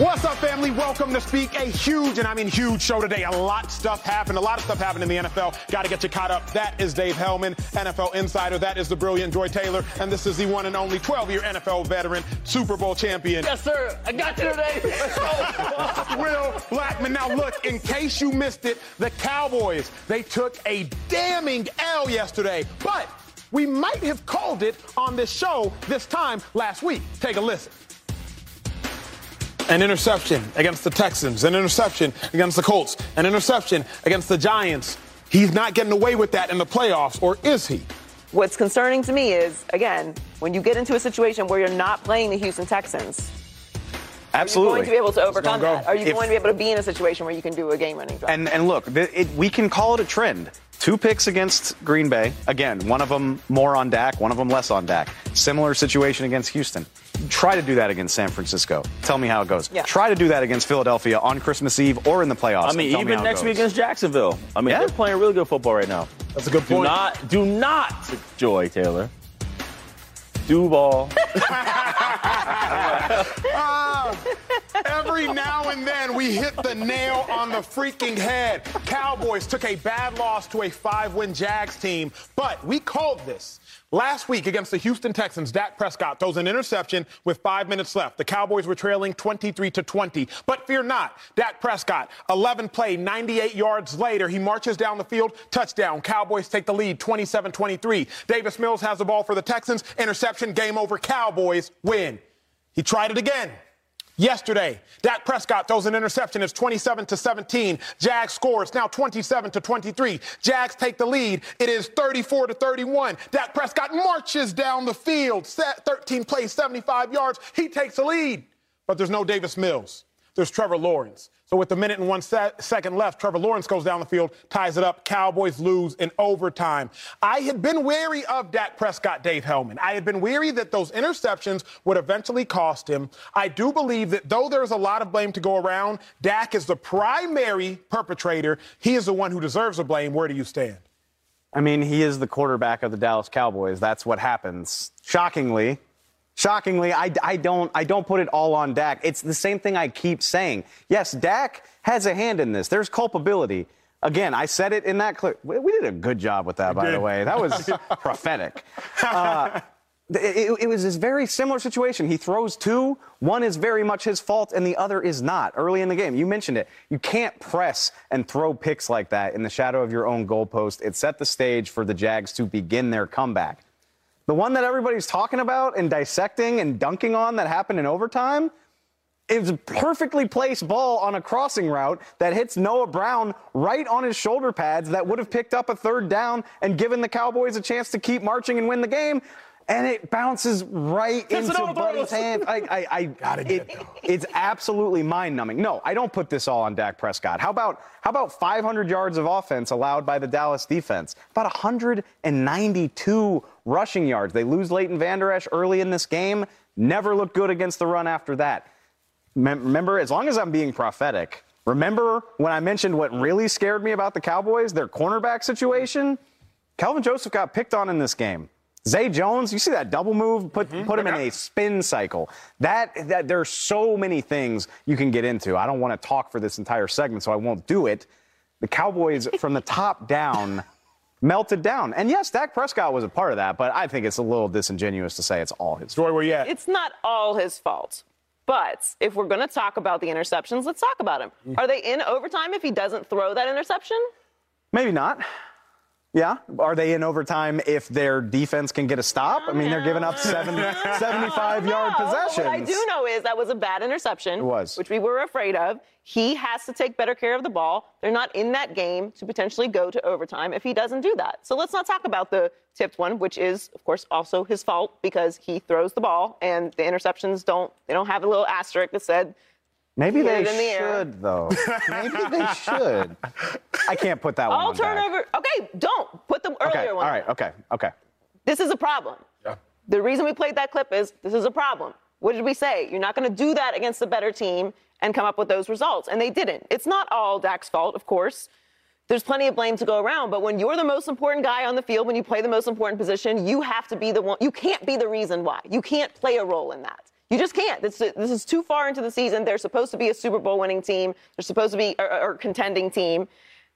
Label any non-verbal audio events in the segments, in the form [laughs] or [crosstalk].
What's up, family? Welcome to Speak. A huge, and I mean huge show today. A lot of stuff happened. A lot of stuff happened in the NFL. Got to get you caught up. That is Dave Helman, NFL insider. That is the brilliant Joy Taylor. And this is the one and only 12 year NFL veteran, Super Bowl champion. Yes, sir. I got you today. [laughs] Will Blackmon. Now, look, in case you missed it, the Cowboys, they took a damning L yesterday. But we might have called it on this show this time last week. Take a listen an interception against the Texans, an interception against the Colts, an interception against the Giants. He's not getting away with that in the playoffs, or is he? What's concerning to me is, again, when you get into a situation where you're not playing the Houston Texans, Absolutely. Are you going to be able to overcome go. that? Are you If- going to be able to be in a situation where you can do a game-winning drive? And and look, th- it, we can call it a trend. Two picks against Green Bay. Again, one of them more on Dak, one of them less on Dak. Similar situation against Houston. Try to do that against San Francisco. Tell me how it goes. Yeah. Try to do that against Philadelphia on Christmas Eve or in the playoffs. I mean, tell me even next week against Jacksonville. I mean, Yeah. they're playing really good football right now. That's a good Do point. not, do not, Joy Taylor. Duval. [laughs] Uh, every now and then we hit the nail on the freaking head. Cowboys took a bad loss to a five win Jags team, but we called this. Last week against the Houston Texans, Dak Prescott throws an interception with five minutes left. The Cowboys were trailing 23 to 20. But fear not, Dak Prescott, 11 play, 98 yards later, he marches down the field, touchdown. Cowboys take the lead 27 23. Davis Mills has the ball for the Texans, interception, game over. Cowboys win. He tried it again. Yesterday, Dak Prescott throws an interception. It's 27 to 17. Jags score. It's now 27 to 23. Jags take the lead. It is 34 to 31. Dak Prescott marches down the field. Set 13 plays, 75 yards. He takes the lead. But there's no Davis Mills. There's Trevor Lawrence. So with a minute and one se- second left, Trevor Lawrence goes down the field, ties it up. Cowboys lose in overtime. I had been wary of Dak Prescott, Dave Helman. I had been wary that those interceptions would eventually cost him. I do believe that though there's a lot of blame to go around, Dak is the primary perpetrator. He is the one who deserves the blame. Where do you stand? I mean, he is the quarterback of the Dallas Cowboys. That's what happens. Shockingly, shockingly, I, I don't I don't put it all on Dak. It's the same thing I keep saying. Yes, Dak has a hand in this. There's culpability. Again, I said it in that clip. We, we did a good job with that, by did. the way. That was [laughs] prophetic. Uh, it, it was this very similar situation. He throws two. One is very much his fault, and the other is not. Early in the game, you mentioned it. You can't press and throw picks like that in the shadow of your own goalpost. It set the stage for the Jags to begin their comeback. The one that everybody's talking about and dissecting and dunking on that happened in overtime is a perfectly placed ball on a crossing route that hits Noah Brown right on his shoulder pads that would have picked up a third down and given the Cowboys a chance to keep marching and win the game. And it bounces right Hits into the Buddy's hand. I, I, I, [laughs] get it- it's absolutely mind-numbing. No, I don't put this all on Dak Prescott. How about how about 500 yards of offense allowed by the Dallas defense? About 192 rushing yards. They lose Leighton Vander Esch early in this game. Never looked good against the run after that. Mem- Remember, as long as I'm being prophetic, remember when I mentioned what really scared me about the Cowboys, their cornerback situation? Kelvin Joseph got picked on in this game. Zay Jones, you see that double move? Put mm-hmm. put him in a spin cycle. That that there's so many things you can get into. I don't want to talk for this entire segment, so I won't do it. The Cowboys [laughs] from the top down melted down. And yes, Dak Prescott was a part of that, but I think it's a little disingenuous to say it's all his fault. Joy, where you at? it's not all his fault. But if we're going to talk about the interceptions, let's talk about him. Mm. Are they in overtime if he doesn't throw that interception? Maybe not. Yeah. Are they in overtime if their defense can get a stop? I mean, they're giving up seven, [laughs] 75 yard possessions. What I do know is that was a bad interception. It was. Which we were afraid of. He has to take better care of the ball. They're not in that game to potentially go to overtime if he doesn't do that. So let's not talk about the tipped one, which is, of course, also his fault because he throws the ball and the interceptions don't, they don't have a little asterisk that said, Maybe they it in the air. should, though. Maybe they [laughs] should. I can't put that one all on Dak. turnover. Okay, don't put the earlier Okay. All one. right. Okay. Okay. This is a problem. Yeah. The reason we played that clip is this is a problem. What did we say? You're not going to do that against a better team and come up with those results. And they didn't. It's not all Dak's fault, of course. There's plenty of blame to go around, but when you're the most important guy on the field, when you play the most important position, you have to be the one. You can't be the reason why. You can't play a role in that. You just can't. This, this is too far into the season. They're supposed to be a Super Bowl winning team. They're supposed to be a, a contending team.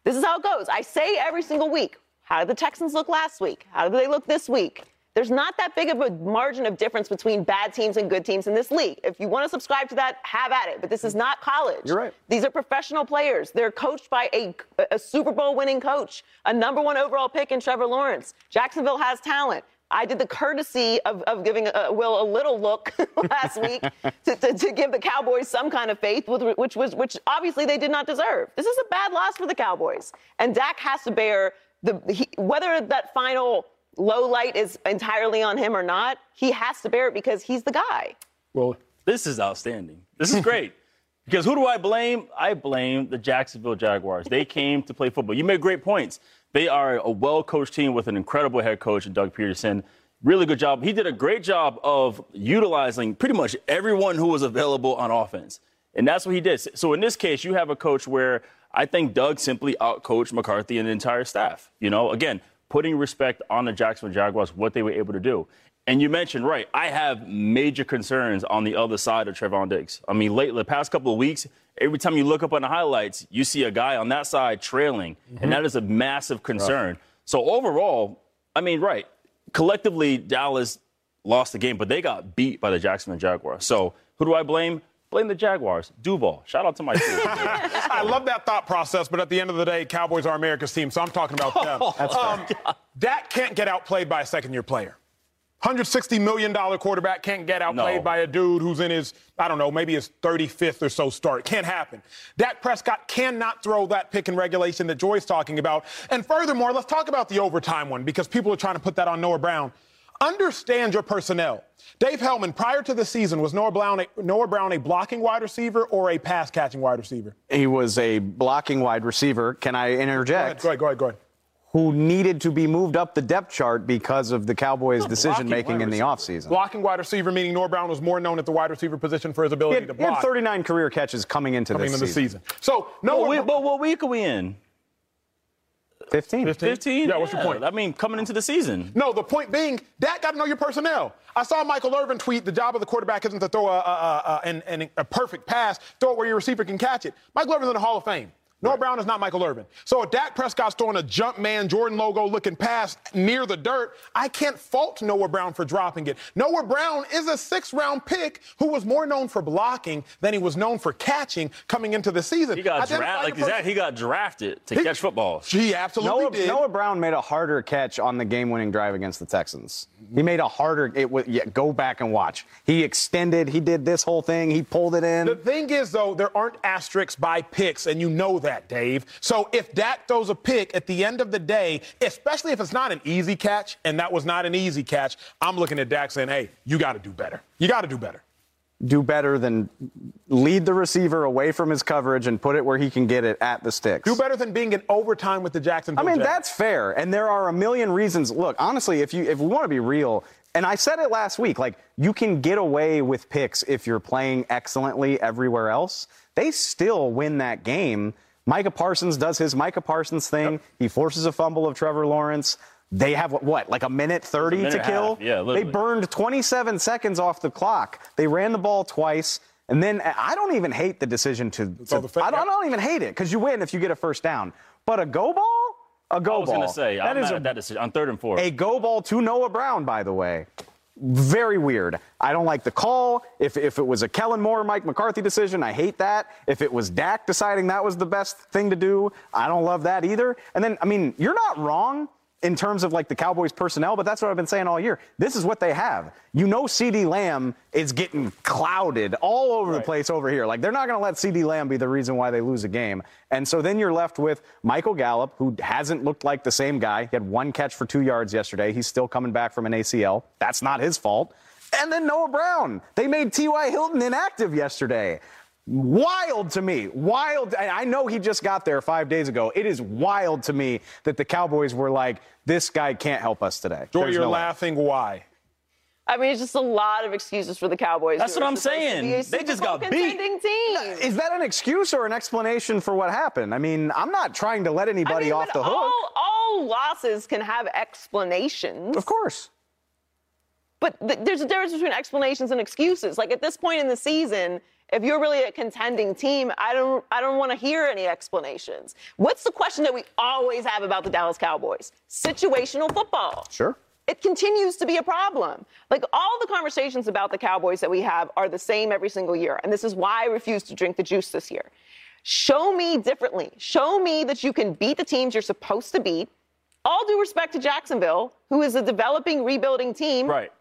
This is how it goes. I say every single week. How did the Texans look last week? How do they look this week? There's not that big of a margin of difference between bad teams and good teams in this league. If you want to subscribe to that, have at it. But this is not college. You're right. These are professional players. They're coached by a, a Super Bowl winning coach, a number one overall pick in Trevor Lawrence. Jacksonville has talent. I did the courtesy of, of giving uh, Will a little look [laughs] last week to, to, to, give the Cowboys some kind of faith, which was which obviously they did not deserve. This is a bad loss for the Cowboys, and Dak has to bear the he, whether that final low light is entirely on him or not, he has to bear it because he's the guy. Well, this is outstanding. This is great. [laughs] because who do I blame? I blame the Jacksonville Jaguars. They came to play football. You made great points. They are a well coached team with an incredible head coach, Doug Pederson. Really good job. He did a great job of utilizing pretty much everyone who was available on offense. And that's what he did. So in this case, you have a coach where I think Doug simply outcoached McCarthy and the entire staff. You know, again, putting respect on the Jacksonville Jaguars, what they were able to do. And you mentioned, right, I have major concerns on the other side of Trevon Diggs. I mean, lately, the past couple of weeks, every time you look up on the highlights, you see a guy on that side trailing, mm-hmm. and that is a massive concern. Right. So overall, I mean, right, collectively, Dallas lost the game, but they got beat by the Jacksonville Jaguars. So who do I blame? Blame the Jaguars. Duval. Shout out to my team. [laughs] I love that thought process, but at the end of the day, Cowboys are America's team, so I'm talking about them. [laughs] That's um, Dak can't get outplayed by a second-year player. $160 million quarterback can't get outplayed no. by a dude who's in his, I don't know, maybe his 35th or so start. Can't happen. Dak Prescott cannot throw that pick in regulation that Joy's talking about. And furthermore, let's talk about the overtime one because people are trying to put that on Noah Brown. Understand your personnel. Dave Helman, prior to the season, was Noah Brown, a, Noah Brown a blocking wide receiver or a pass catching wide receiver? He was a blocking wide receiver. Can I interject? Go ahead, go ahead, go ahead. Who needed to be moved up the depth chart because of the Cowboys' decision making in the offseason. Blocking wide receiver, meaning Noah Brown was more known at the wide receiver position for his ability had, to block. He had 39 career catches coming into coming this into season. the season. So, no, well, we, but what week are we in? 15. 15? 15? Yeah, what's your point? I mean, coming into the season. No, the point being, Dak got to know your personnel. I saw Michael Irvin tweet the job of the quarterback isn't to throw a, a, a, a, a perfect pass, throw it where your receiver can catch it. Michael Irvin's in the Hall of Fame. Noah. Brown is not Michael Irvin. So if Dak Prescott's throwing a jump man, Jordan logo looking pass near the dirt, I can't fault Noah Brown for dropping it. Noah Brown is a six round pick who was more known for blocking than he was known for catching coming into the season. He got, dra- like that, he got drafted to he, catch footballs. He absolutely Noah, did. Noah Brown made a harder catch on the game winning drive against the Texans. He made a harder, it was, yeah, go back and watch. He extended, he did this whole thing, he pulled it in. The thing is, though, there aren't asterisks by picks, and you know that, Dave. So if Dak throws a pick at the end of the day, especially if it's not an easy catch, and that was not an easy catch, I'm looking at Dak saying, hey, you got to do better. You got to do better. Do better than lead the receiver away from his coverage and put it where he can get it at the sticks. Do better than being in overtime with the Jacksonville. I mean, that's fair, and there are a million reasons. Look, honestly, if you if we want to be real, and I said it last week, like you can get away with picks if you're playing excellently everywhere else. They still win that game Micah Parsons does his Micah Parsons thing. Yep. He forces a fumble of Trevor Lawrence. They have what, like a minute 30 a minute to kill? Yeah, literally. They burned 27 seconds off the clock. They ran the ball twice. And then uh, I don't even hate the decision to. to I, don't, I, don't, even hate it because you win if you get a first down. But a go ball? A go ball. I was going to say, that I'm is a, that decision on third and four. A go ball to Noah Brown, by the way very weird. I don't like the call. If, if it was a Kellen Moore, Mike McCarthy decision, I hate that. If it was Dak deciding that was the best thing to do, I don't love that either. And then, I mean, you're not wrong in terms of like the Cowboys personnel, but that's what I've been saying all year. This is what they have. You know, CeeDee Lamb is getting clouded all over right. the place over here. Like they're not going to let CeeDee Lamb be the reason why they lose a game. And so then you're left with Michael Gallup, who hasn't looked like the same guy. He had one catch for two yards yesterday. He's still coming back from an ACL. That's not his fault. And then Noah Brown. They made T.Y. Hilton inactive yesterday. Wild to me. Wild. I know he just got there five days ago. It is wild to me that the Cowboys were like, this guy can't help us today. Joy, you're no laughing. Way. Why? I mean, it's just a lot of excuses for the Cowboys. That's what I'm saying. They just got beat. Team. Is that an excuse or an explanation for what happened? I mean, I'm not trying to let anybody I mean, off the all, hook. All losses can have explanations. Of course. But th- there's a difference between explanations and excuses. Like at this point in the season, if you're really a contending team, I don't I don't want to hear any explanations. What's the question that we always have about the Dallas Cowboys? Situational football. Sure. It continues to be a problem. Like all the conversations about the Cowboys that we have are the same every single year. And this is why I refuse to drink the juice this year. Show me differently. Show me that you can beat the teams you're supposed to beat. All due respect to Jacksonville, who is a developing, rebuilding team Right.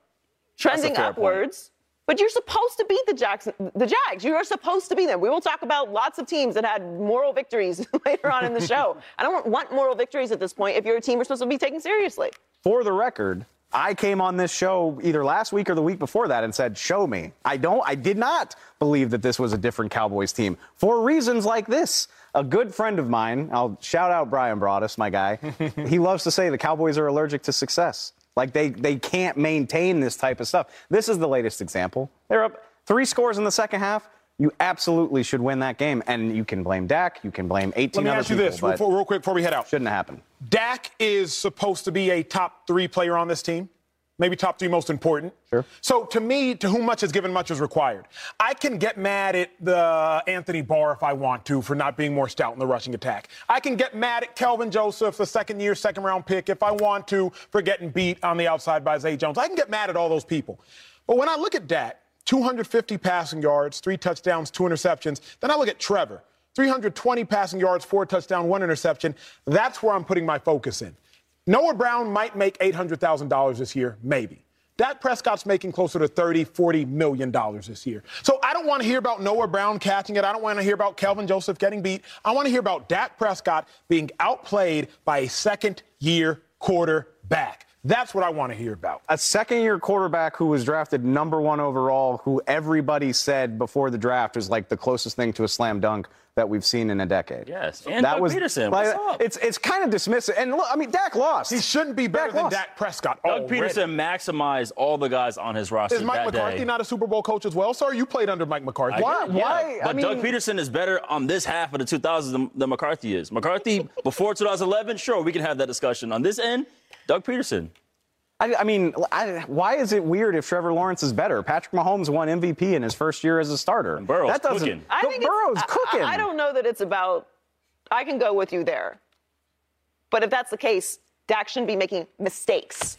trending upwards. But you're supposed to beat the Jackson, the Jags. You are supposed to beat them. We will talk about lots of teams that had moral victories [laughs] later on in the show. I don't want moral victories at this point if you're a team we're supposed to be taken seriously. For the record, I came on this show either last week or the week before that and said, "Show me." I don't. I did not believe that this was a different Cowboys team for reasons like this. A good friend of mine, I'll shout out Brian Broaddus, my guy. [laughs] he loves to say the Cowboys are allergic to success. Like they they can't maintain this type of stuff. This is the latest example. They're up three scores in the second half. You absolutely should win that game, and you can blame Dak. You can blame 18 Let me other ask you people, this real, real quick before we head out. shouldn't have happened. Dak is supposed to be a top three player on this team, maybe top three most important. Sure. So to me, to whom much is given, much is required. I can get mad at the Anthony Barr if I want to for not being more stout in the rushing attack. I can get mad at Kelvin Joseph, the second year, second round pick, if I want to for getting beat on the outside by Zay Jones. I can get mad at all those people. But when I look at Dak, 250 passing yards, three touchdowns, two interceptions, then I look at Trevor. 320 passing yards, four touchdown, one interception. That's where I'm putting my focus in. Noah Brown might make $800,000 this year, maybe. Dak Prescott's making closer to 30, 40 million dollars this year. So I don't want to hear about Noah Brown catching it. I don't want to hear about Kelvin Joseph getting beat. I want to hear about Dak Prescott being outplayed by a second year quarterback. That's what I want to hear about. a second year quarterback who was drafted number one overall, who everybody said before the draft was like the closest thing to a slam dunk that we've seen in a decade. Yes, and that Doug Pederson, what's up? It's it's kind of dismissive. And look, I mean, Dak lost. He shouldn't be better Dak than lost. Dak Prescott. Doug already. Pederson maximized all the guys on his roster Is Mike that McCarthy day. not a Super Bowl coach as well, sir? You played under Mike McCarthy. Why- Yeah, why- I But Doug Pederson is better on this half of the 2000s than, than McCarthy is. McCarthy before 2011, sure, we can have that discussion. On this end, Doug Pederson. I, I mean, I, why is it weird if Trevor Lawrence is better? Patrick Mahomes won MVP in his first year as a starter. Burrow's that doesn't. cooking. I think Burrow's cooking. I, I don't know that it's about. I can go with you there, but if that's the case, Dak shouldn't be making mistakes.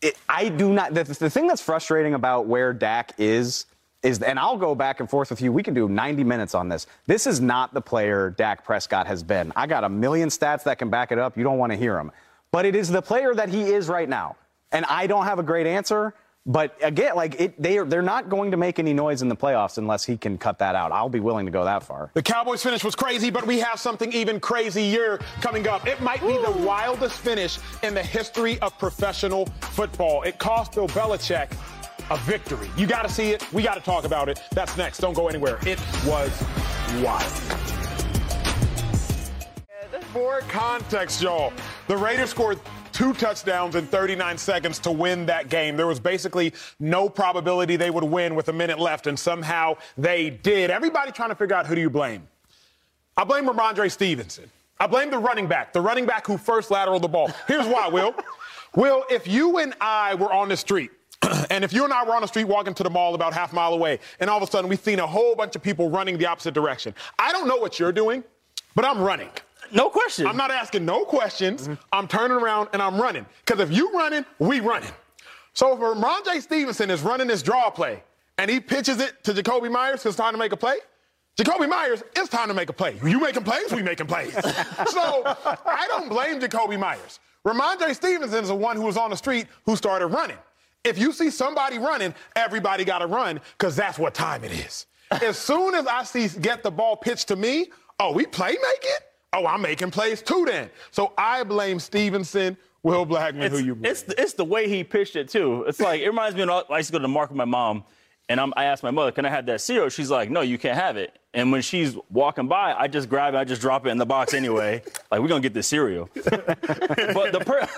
it, I do not. The, the thing that's frustrating about where Dak is is, and I'll go back and forth with you. We can do 90 minutes on this. This is not the player Dak Prescott has been. I got a million stats that can back it up. You don't want to hear them, but it is the player that he is right now, and I don't have a great answer. But again, like it, they are, they're not going to make any noise in the playoffs unless he can cut that out. I'll be willing to go that far. The Cowboys finish was crazy, but we have something even crazier coming up. It might be the wildest finish in the history of professional football. It cost Bill Belichick a victory. You got to see it. We got to talk about it. That's next. Don't go anywhere. It was wild. For context, y'all, the Raiders scored two touchdowns in 39 seconds to win that game. There was basically no probability they would win with a minute left, and somehow they did. Everybody trying to figure out who do you blame? I blame Rhamondre Stevenson. I blame the running back, the running back who first lateraled the ball. Here's why, Will. [laughs] Will, if you and I were on the street, [clears throat] and if you and I were on the street walking to the mall about half mile away, and all of a sudden we've seen a whole bunch of people running the opposite direction, I don't know what you're doing, but I'm running. No question. I'm not asking no questions. Mm-hmm. I'm turning around and I'm running. Because if you running, we running. So if Rhamondre Stevenson is running this draw play and he pitches it to Jakobi Meyers because it's time to make a play, Jakobi Meyers, it's time to make a play. You making plays, we making plays. [laughs] so I don't blame Jakobi Meyers. Rhamondre Stevenson is the one who was on the street who started running. If you see somebody running, everybody got to run because that's what time it is. [laughs] as soon as I see get the ball pitched to me, oh, we play making? Oh, I'm making plays too then. So I blame Stevenson, Will Blackmon, it's, who you blame. it's, it's the way he pitched it, too. It's like, it reminds me of, I used to go to the market with my mom, and I'm, I asked my mother, can I have that cereal? She's like, no, you can't have it. And when she's walking by, I just grab it, I just drop it in the box anyway. [laughs] like, we're going to get this cereal. [laughs] but, the per-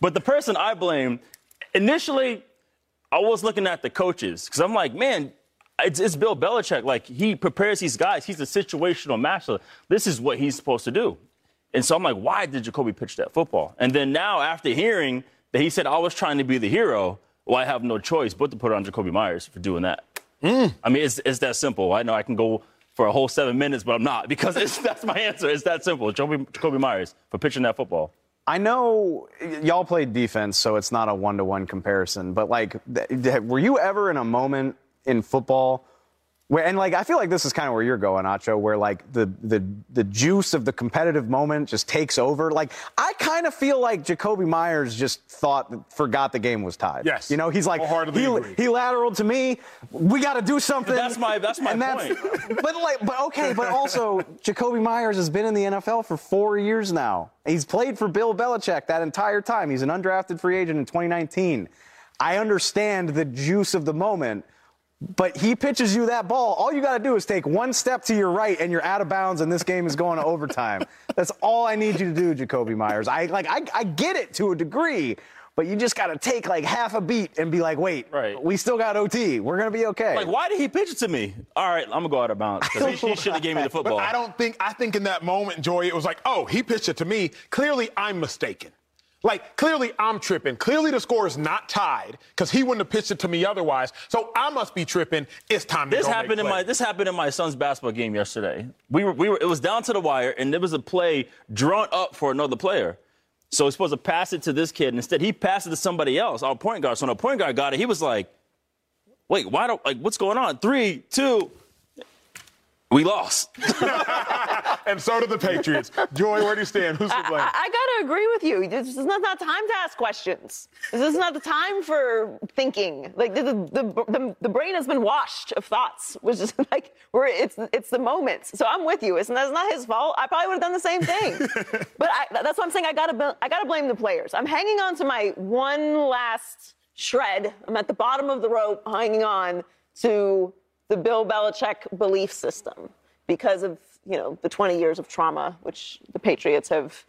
but the person I blame, initially, I was looking at the coaches, because I'm like, man, it's, it's Bill Belichick. Like, he prepares these guys. He's a situational master. This is what he's supposed to do. And so I'm like, why did Jakobi pitch that football? And then now, after hearing that he said I was trying to be the hero, well, I have no choice but to put it on Jakobi Meyers for doing that. Mm. I mean, it's, it's that simple. I know I can go for a whole seven minutes, but I'm not because it's, [laughs] that's my answer. It's that simple. Jacoby, Jakobi Meyers for pitching that football. I know y'all played defense, so it's not a one to one comparison, but like, were you ever in a moment in football where, and like, I feel like this is kind of where you're going, Acho, where like the, the, the juice of the competitive moment just takes over? Like, I kind of feel like Jakobi Meyers just thought, forgot the game was tied. Yes. You know, he's like, he, agree. he lateraled to me. We got to do something. That's my- that's my And point. [laughs] but like, but okay, but also Jakobi Meyers has been in the NFL for four years now. He's played for Bill Belichick that entire time. He's an undrafted free agent in 2019. I understand the juice of the moment, but he pitches you that ball. All you got to do is take one step to your right, and you're out of bounds, and this game is going to overtime. [laughs] That's all I need you to do, Jakobi Meyers. I like, I, I get it to a degree. But you just got to take like half a beat and be like, wait, Right. we still got OT. We're going to be okay. Like, why did he pitch it to me? All right, I'm gonna go out of bounds because he, he should have gave me the [laughs] football. But I don't think I think in that moment, Joy, it was like, oh, he pitched it to me. Clearly, I'm mistaken. Like clearly, I'm tripping. Clearly, the score is not tied because he wouldn't have pitched it to me otherwise. So I must be tripping. It's time to This happened in my this happened in my son's basketball game yesterday. We were we were it was down to the wire and there was a play drawn up for another player. So he's supposed to pass it to this kid and instead he passed it to somebody else, our point guard. So when the point guard got it, he was like, "Wait, why don't like what's going on? Three, two, we lost." [laughs] and so did the Patriots. Joy, where do you stand? Who's to blame? I, I got to agree with you. This is not, not time to ask questions. This is not the time for thinking. Like the, the, the, the brain has been washed of thoughts, which is [laughs] like where it's it's the moments. So I'm with you. It's, that's not his fault. I probably would have done the same thing. [laughs] but I, that's what I'm saying. I got to I got to blame the players. I'm hanging on to my one last shred. I'm at the bottom of the rope, hanging on to the Bill Belichick belief system because of you know the 20 years of trauma which the Patriots have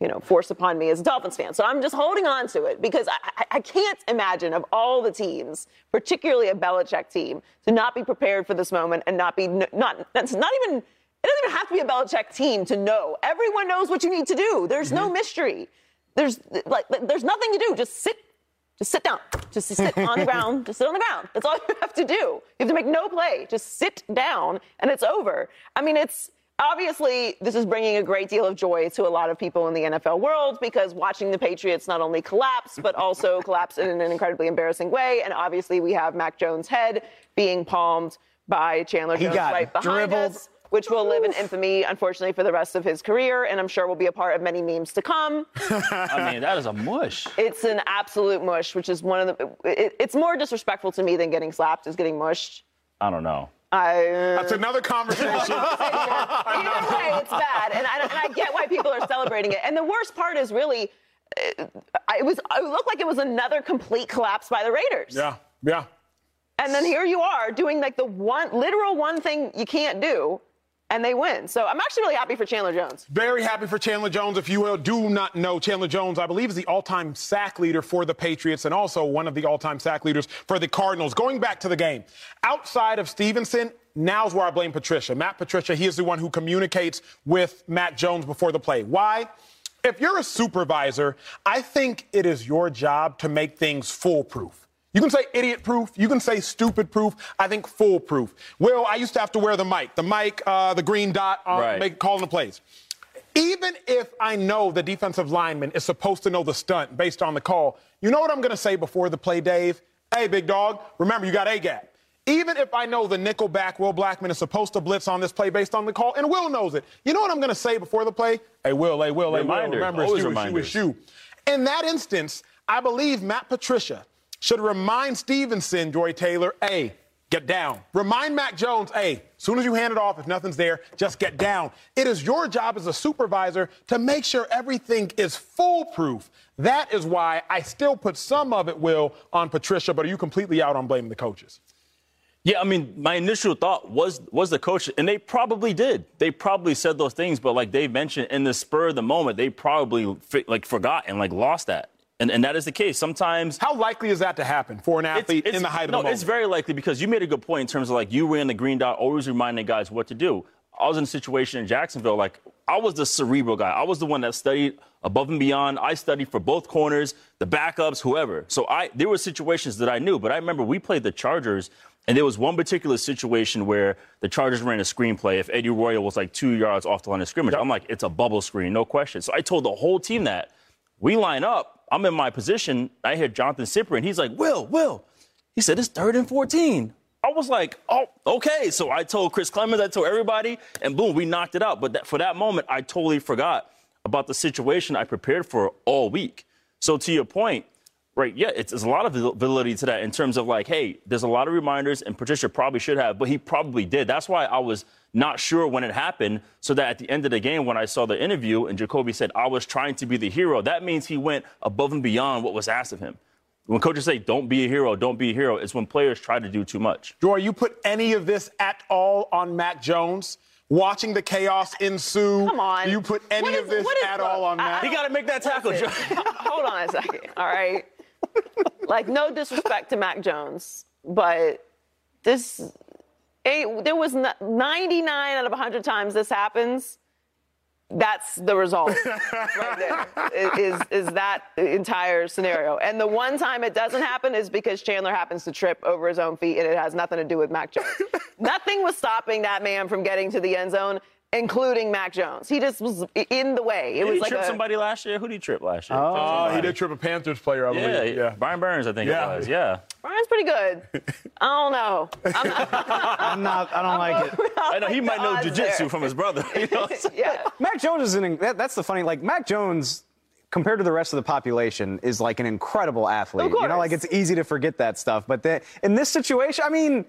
you know forced upon me as a Dolphins fan. So I'm just holding on to it because I, I, I can't imagine of all the teams, particularly a Belichick team, to not be prepared for this moment and not be not that's not even. It doesn't even have to be a Belichick team to know. Everyone knows what you need to do. There's no mm-hmm. mystery. There's like there's nothing to do. Just sit just sit down. Just sit on the [laughs] ground. Just sit on the ground. That's all you have to do. You have to make no play. Just sit down and it's over. I mean, it's obviously this is bringing a great deal of joy to a lot of people in the NFL world because watching the Patriots not only collapse, but also [laughs] collapse in an incredibly embarrassing way. And obviously, we have Mac Jones' head being palmed by Chandler Jones right behind dribbled. us. Which will live in infamy, unfortunately, for the rest of his career, and I'm sure will be a part of many memes to come. [laughs] I mean, that is a mush. It's an absolute mush, which is one of the. It, it's more disrespectful to me than getting slapped is getting mushed. I don't know. I. That's another conversation. [laughs] Either way, it's bad, and I, and I get why people are celebrating it. And the worst part is really, uh, it was. It looked like it was another complete collapse by the Raiders. yeah, yeah. And then here you are doing like the one literal one thing you can't do, and they win. So I'm actually really happy for Chandler Jones. Very happy for Chandler Jones. If you will, do not know Chandler Jones, I believe is the all-time sack leader for the Patriots and also one of the all-time sack leaders for the Cardinals. Going back to the game, outside of Stevenson, now's where I blame Patricia. Matt Patricia, he is the one who communicates with Mac Jones before the play. Why? If you're a supervisor, I think it is your job to make things foolproof. You can say idiot proof. You can say stupid proof. I think foolproof. Will, I used to have to wear the mic, the mic, uh, the green dot, uh, Right. make, calling the plays. Even if I know the defensive lineman is supposed to know the stunt based on the call, you know what I'm going to say before the play, Dave? Hey, big dog, remember you got A gap. Even if I know the nickel back Will Blackmon is supposed to blitz on this play based on the call, and Will knows it, you know what I'm going to say before the play? Hey, Will, hey, Will, hey, Will, remember it's you, it's you, it's you. In that instance, I believe Matt Patricia should remind Stevenson, Joy Taylor, A, get down. Remind Mac Jones, as soon as you hand it off, if nothing's there, just get down. It is your job as a supervisor to make sure everything is foolproof. That is why I still put some of it, Will, on Patricia, but are you completely out on blaming the coaches? Yeah, I mean, my initial thought was was the coach, and they probably did. They probably said those things, but like Dave mentioned, in the spur of the moment, they probably like forgot and like lost that. And and that is the case. Sometimes How likely is that to happen for an athlete in the height of no, the moment? No, it's very likely because you made a good point in terms of like you were in the green dot, always reminding guys what to do. I was in a situation in Jacksonville, like I was the cerebral guy. I was the one that studied above and beyond. I studied for both corners, the backups, whoever. So I there were situations that I knew, but I remember we played the Chargers and there was one particular situation where the Chargers ran a screenplay. If Eddie Royal was like two yards off the line of scrimmage, I'm like, it's a bubble screen, no question. So I told the whole team that. We line up. I'm in my position. I hear Jonathan Cyprien. He's like, Will, Will. He said, it's third and 14. I was like, oh, okay. So I told Chris Clemons, I told everybody, and boom, we knocked it out. But that, for that moment, I totally forgot about the situation I prepared for all week. So to your point, right, yeah, it's, it's a lot of validity to that in terms of like, hey, there's a lot of reminders, and Patricia probably should have, but he probably did. That's why I was not sure when it happened, so that at the end of the game, when I saw the interview and Jakobi said, I was trying to be the hero, that means he went above and beyond what was asked of him. When coaches say, don't be a hero, don't be a hero, it's when players try to do too much. Joy, you put any of this at all on Mac Jones? Watching the chaos ensue. Come on. You put any What of this what is- at look, all on I- Mac? He got to make that tackle, Joe. [laughs] Hold on a second. All right. like no disrespect to Mac Jones, but this there was n- 99 out of 100 times this happens. That's the result [laughs] right there. Is is that entire scenario? And the one time it doesn't happen is because Chandler happens to trip over his own feet, and it has nothing to do with Mac Jones. [laughs] Nothing was stopping that man from getting to the end zone, including Mac Jones. He just was in the way. It Did was he like trip a, somebody last year? Who did he trip last year? Oh, he did trip a Panthers player, I believe. Yeah, Yeah. Brian Burns, I think Yeah. it was. Yeah. Brian's pretty good. [laughs] I don't know. I'm not, [laughs] I'm not. I don't like it. I know he might know odds jujitsu there. from his brother. You know? [laughs] yeah. Mac Jones is an. That, that's the funny. Like Mac Jones, compared to the rest of the population, is like an incredible athlete. Of You know, like it's easy to forget that stuff. But the, in this situation, I mean.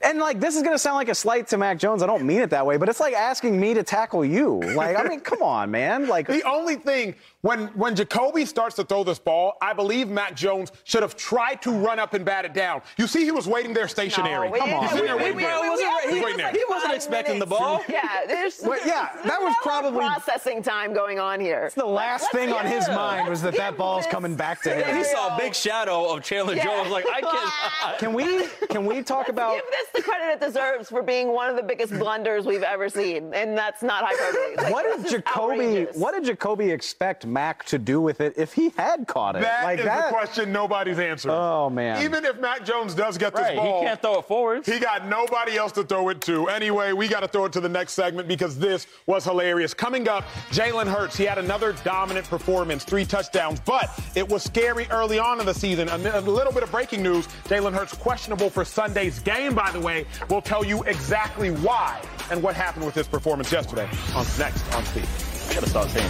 And like this is gonna sound like a slight to Mac Jones. I don't mean it that way, but it's like asking me to tackle you. Like, I mean, [laughs] come on, man. Like, The only thing when when Jakobi starts to throw this ball, I believe Mac Jones should have tried to run up and bat it down. You see, he was waiting there stationary. No, Come on. He's in there we- we- we- we- he was wasn't- like he wasn't five expecting the ball. Yeah, there's, Well, yeah, there's that was no probably- processing time going on here. It's the last Let's thing on his mind was that that give ball's coming back to him. he saw a big shadow of Chandler Yeah. Jones. Like, I can't. [laughs] Can we? Can we talk about? Give this the credit it deserves for being one of the biggest blunders we've ever seen, and that's not hyperbole. Like, What did Jakobi? outrageous. What did Jakobi expect Mac to do with it if he had caught it? That like is that. the question nobody's answering. Oh, man. Even if Mac Jones does get this Right, ball, he can't throw it forward. He got nobody else to throw it to. Anyway, we got to throw it to the next segment because this was hilarious. Coming up, Jalen Hurts. He had another dominant performance, three touchdowns, but it was scary early on in the season. A, a little bit of breaking news: Jalen Hurts questionable for Sunday's game. By the way, we'll tell you exactly why and what happened with his performance yesterday. On next on Speak. I gotta stop saying.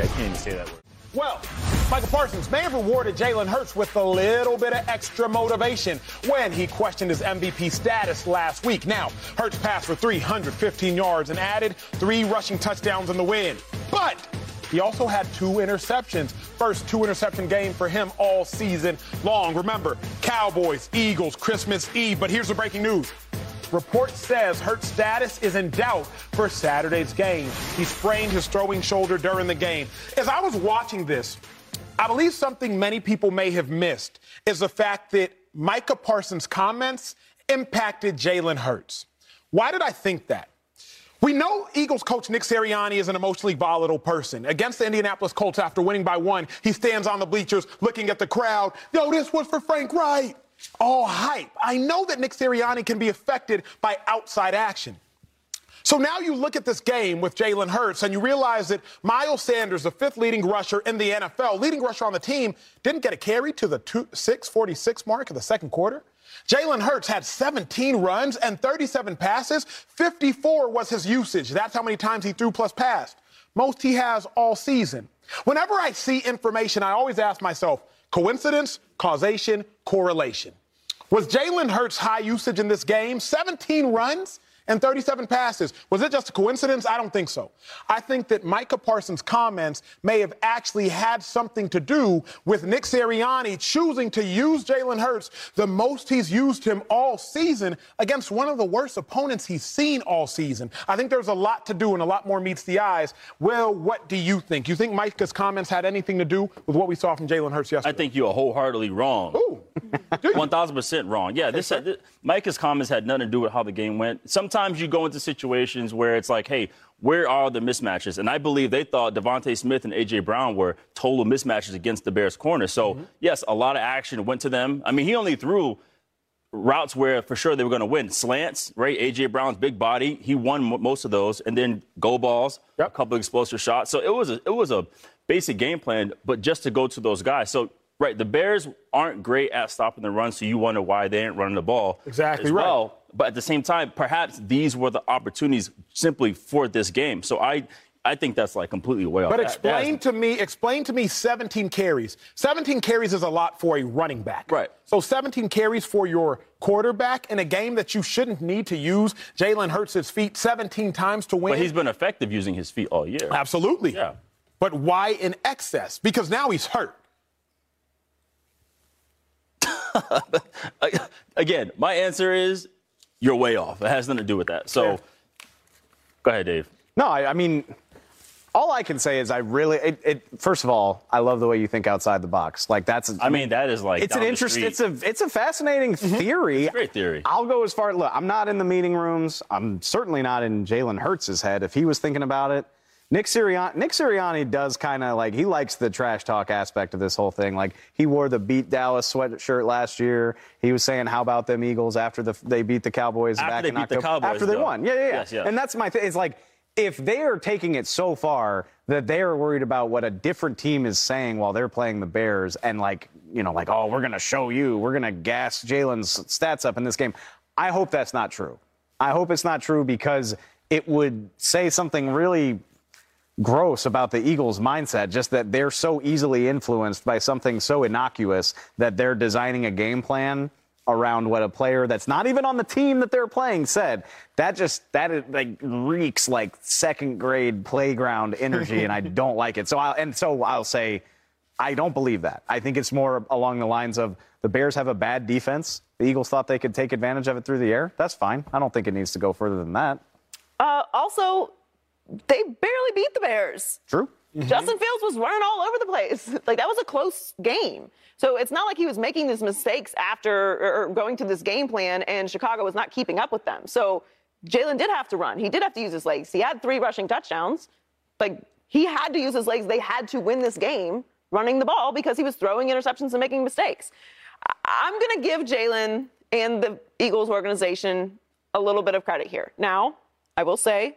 I can't even say that word. Well, Micah Parsons may have rewarded Jalen Hurts with a little bit of extra motivation when he questioned his MVP status last week. Now, Hurts passed for 315 yards and added three rushing touchdowns in the win. But he also had two interceptions. First two interception game for him all season long. Remember, Cowboys, Eagles, Christmas Eve. But here's the breaking news. Report says Hurt's status is in doubt for Saturday's game. He sprained his throwing shoulder during the game. As I was watching this, I believe something many people may have missed is the fact that Micah Parsons' comments impacted Jalen Hurts. Why did I think that? We know Eagles coach Nick Sirianni is an emotionally volatile person. Against the Indianapolis Colts after winning by one, he stands on the bleachers looking at the crowd. Yo, this was for Frank Reich. All hype. I know that Nick Sirianni can be affected by outside action. So now you look at this game with Jalen Hurts and you realize that Miles Sanders, the fifth leading rusher in the NFL, leading rusher on the team, didn't get a carry to the two, 646 mark of the second quarter. Jalen Hurts had 17 runs and 37 passes. 54 was his usage. That's how many times he threw plus passed. Most he has all season. Whenever I see information, I always ask myself coincidence, causation, correlation. Was Jalen Hurts' high usage in this game 17 runs and 37 passes? Was it just a coincidence? I don't think so. I think that Micah Parsons' comments may have actually had something to do with Nick Sirianni choosing to use Jalen Hurts the most he's used him all season against one of the worst opponents he's seen all season. I think there's a lot to do and a lot more meets the eyes. Well, what do you think? You think Micah's comments had anything to do with what we saw from Jalen Hurts yesterday? I think you are wholeheartedly wrong. Ooh. [laughs] One thousand percent wrong. Yeah, this, this Micah's comments had nothing to do with how the game went. Sometimes you go into situations where it's like, hey, where are the mismatches? And I believe they thought DeVonta Smith and AJ Brown were total mismatches against the Bears corner. So mm-hmm. yes, a lot of action went to them. I mean, he only threw routes where for sure they were going to win. Slants, right? AJ Brown's big body, he won most of those, and then go balls, yep. a couple explosive shots. So it was a, it was a basic game plan, but just to go to those guys. So right, the Bears aren't great at stopping the run, so you wonder why they ain't running the ball exactly right. Well. But at the same time, perhaps these were the opportunities simply for this game. So I I think that's like completely way off. But explain to me, explain to me 17 carries. 17 carries is a lot for a running back. Right. So 17 carries for your quarterback in a game that you shouldn't need to use Jalen Hurts' his feet 17 times to win. But he's been effective using his feet all year. Absolutely. Yeah. But why in excess? Because now he's hurt. [laughs] Again, my answer is you're way off. It has nothing to do with that. So, yeah. go ahead, Dave. No, I, I mean, all I can say is I really. It, it, first of all, I love the way you think outside the box. Like that's. I mean, that is like. It's an interesting. It's a. It's a fascinating mm-hmm. theory. It's great theory. I'll go as far. Look, I'm not in the meeting rooms. I'm certainly not in Jalen Hurts' head. If he was thinking about it, Nick Sirianni. Nick Sirianni does kind of like he likes the trash talk aspect of this whole thing. Like he wore the beat Dallas sweatshirt last year. He was saying, "How about them Eagles after the, they beat the Cowboys after back in October? The Cowboys, after they though. won, yeah, yeah, yeah. Yes, yes. And that's my thing. It's like if they are taking it so far that they are worried about what a different team is saying while they're playing the Bears and like, you know, like, oh, we're going to show you, we're going to gas Jalen's stats up in this game. I hope that's not true. I hope it's not true because it would say something really gross about the Eagles' mindset, just that they're so easily influenced by something so innocuous that they're designing a game plan around what a player that's not even on the team that they're playing said. That just that is, like reeks like second grade playground energy, and I [laughs] don't like it. So I and so I'll say I don't believe that. I think it's more along the lines of the Bears have a bad defense. The Eagles thought they could take advantage of it through the air. That's fine. I don't think it needs to go further than that. Uh, also, they barely beat the Bears. True. Mm-hmm. Justin Fields was running all over the place. [laughs] Like that was a close game. So it's not like he was making these mistakes after or going to this game plan and Chicago was not keeping up with them. So Jalen did have to run. He did have to use his legs. He had three rushing touchdowns. Like he had to use his legs. They had to win this game running the ball because he was throwing interceptions and making mistakes. I'm going to give Jalen and the Eagles organization a little bit of credit here. Now, I will say,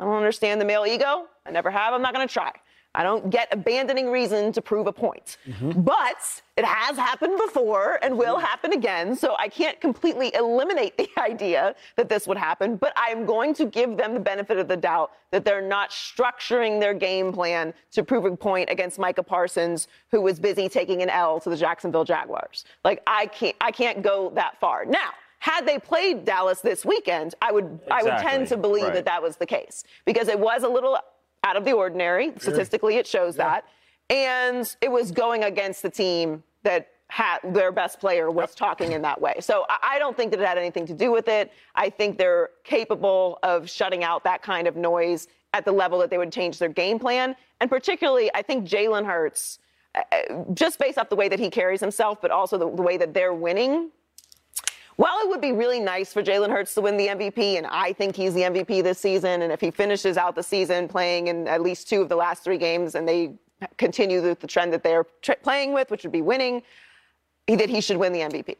I don't understand the male ego. I never have. I'm not going to try. I don't get abandoning reason to prove a point. Mm-hmm. But it has happened before and will mm-hmm. happen again. So I can't completely eliminate the [laughs] idea that this would happen, but I'm going to give them the benefit of the doubt that they're not structuring their game plan to prove a point against Micah Parsons, who was busy taking an L to the Jacksonville Jaguars. Like I can't I can't go that far. Now, had they played Dallas this weekend, I would exactly. I would tend to believe right. that that was the case because it was a little out of the ordinary. Statistically, it shows yeah. that. And it was going against the team that had their best player was talking in that way. So I don't think that it had anything to do with it. I think they're capable of shutting out that kind of noise at the level that they would change their game plan. And particularly, I think Jalen Hurts, uh, just based off the way that he carries himself, but also the, the way that they're winning, while it would be really nice for Jalen Hurts to win the MVP, and I think he's the MVP this season, and if he finishes out the season playing in at least two of the last three games and they continue the, the trend that they're tra- playing with, which would be winning, that he should win the MVP.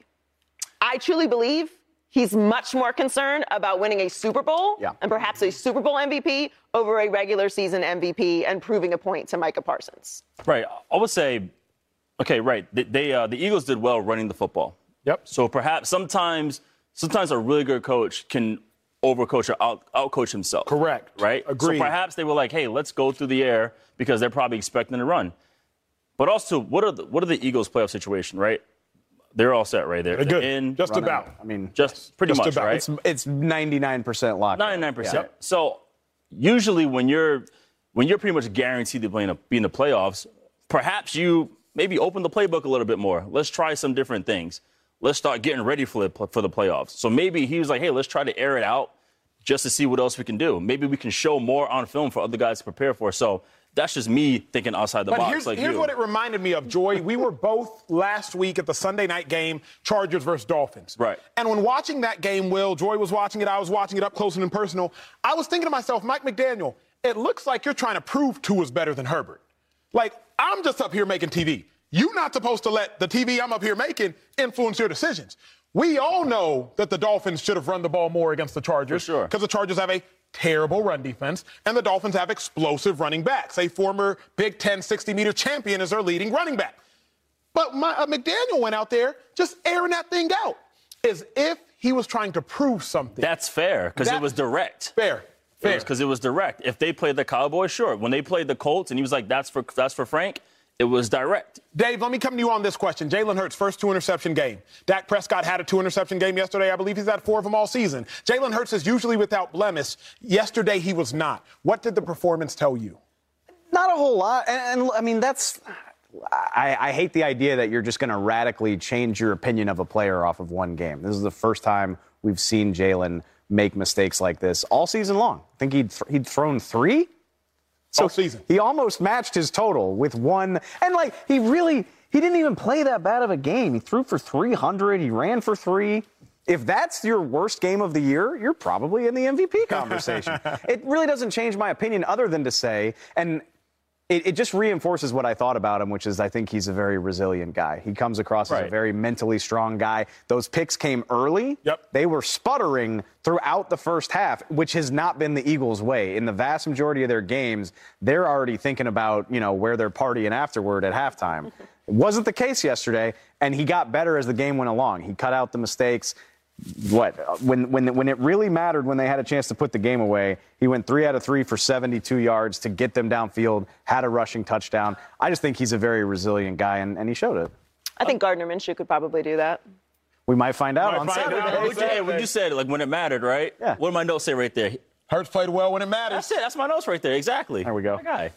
I truly believe he's much more concerned about winning a Super Bowl yeah. and perhaps a Super Bowl MVP over a regular season MVP and proving a point to Micah Parsons. Right. I would say, okay, right. They, they uh, the Eagles did well running the football. Yep. So perhaps sometimes sometimes a really good coach can overcoach or out, outcoach himself. Correct. Right? Agreed. So perhaps they were like, hey, let's go through the air because they're probably expecting to run. But also, what are the, what are the Eagles' playoff situation, right? They're all set right there. They're good. In, just running. about. I mean, just pretty just much, about. right? It's, it's 99% locked. 99%. Yeah. So usually when you're when you're pretty much guaranteed to be in, a, be in the playoffs, perhaps you maybe open the playbook a little bit more. Let's try some different things let's start getting ready for the, for the playoffs. So maybe he was like, hey, let's try to air it out just to see what else we can do. Maybe we can show more on film for other guys to prepare for. So That's just me thinking outside the But box. here's, like here's what it reminded me of, Joy. We were both last week at the Sunday night game, Chargers versus Dolphins. Right. And when watching that game, Will, Joy was watching it, I was watching it up close and personal. I was thinking to myself, Mike McDaniel, it looks like you're trying to prove Tua's better than Herbert. Like, I'm just up here making TV. You're not supposed to let the TV I'm up here making influence your decisions. We all know that the Dolphins should have run the ball more against the Chargers. sure. Because the Chargers have a terrible run defense, and the Dolphins have explosive running backs. A former Big Ten 60 meter champion is their leading running back. But my, uh, McDaniel went out there just airing that thing out as if he was trying to prove something. That's fair because it was direct. fair. Fair. Because it was direct. If they played the Cowboys, sure. When they played the Colts, and he was like, "That's for that's for Frank," it was direct. Dave, let me come to you on this question. Jalen Hurts, first two interception game. Dak Prescott had a two interception game yesterday. I believe he's had four of them all season. Jalen Hurts is usually without blemish. Yesterday, he was not. What did the performance tell you? Not a whole lot. And, and I mean, that's. I, I hate the idea that you're just going to radically change your opinion of a player off of one game. This is the first time we've seen Jalen make mistakes like this all season long. I think he'd, he'd thrown three So season. He almost matched his total with one. And, like, he really, he didn't even play that bad of a game. He threw for 300, he ran for three. If that's your worst game of the year, you're probably in the MVP conversation. [laughs] it really doesn't change my opinion other than to say, and it, it just reinforces what I thought about him, which is I think he's a very resilient guy. He comes across as a very mentally strong guy. Those picks came early. Yep. They were sputtering throughout the first half, which has not been the Eagles' way. In the vast majority of their games, they're already thinking about, you know, where they're partying afterward at halftime. it [laughs] wasn't the case yesterday, and he got better as the game went along. He cut out the mistakes. What when when when it really mattered when they had a chance to put the game away, he went three out of three for 72 yards to get them downfield, had a rushing touchdown. I just think he's a very resilient guy, and, and he showed it. I think Gardner Minshew could probably do that. We might find out Might on find Saturday. out. Hey, what you- hey, what you said, like when it mattered, right? Yeah. What did my notes say right there? Hurts played well when it matters. That's it. That's my notes right there. Exactly. There we go. My guy.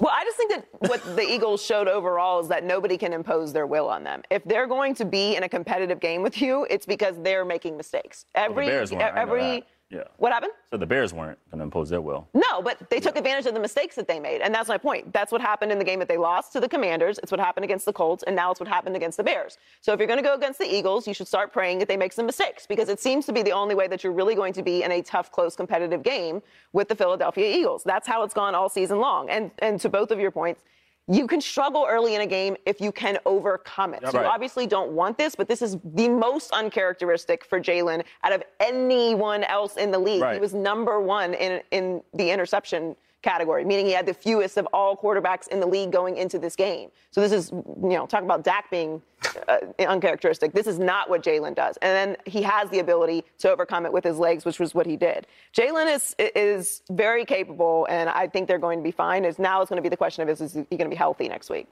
Well, I just think that what the [laughs] Eagles showed overall is that nobody can impose their will on them. If they're going to be in a competitive game with you, it's because they're making mistakes. Every I know every. Yeah. what happened? So the Bears weren't going to impose their will. No, but they took advantage of the mistakes that they made, and that's my point. That's what happened in the game that they lost to the Commanders. It's what happened against the Colts, and now it's what happened against the Bears. So if you're going to go against the Eagles, you should start praying that they make some mistakes because it seems to be the only way that you're really going to be in a tough, close, competitive game with the Philadelphia Eagles. That's how it's gone all season long. And and to both of your points. You can struggle early in a game if you can overcome it. so you obviously don't want this, but this is the most uncharacteristic for Jalen out of anyone else in the league. He was number one in in the interception category, meaning he had the fewest of all quarterbacks in the league going into this game. So this is, you know, talk about Dak being uh, uncharacteristic. This is not what Jalen does, and then he has the ability to overcome it with his legs, which was what he did. Jalen is is very capable, and I think they're going to be fine. Is now it's going to be the question of is, is he going to be healthy next week?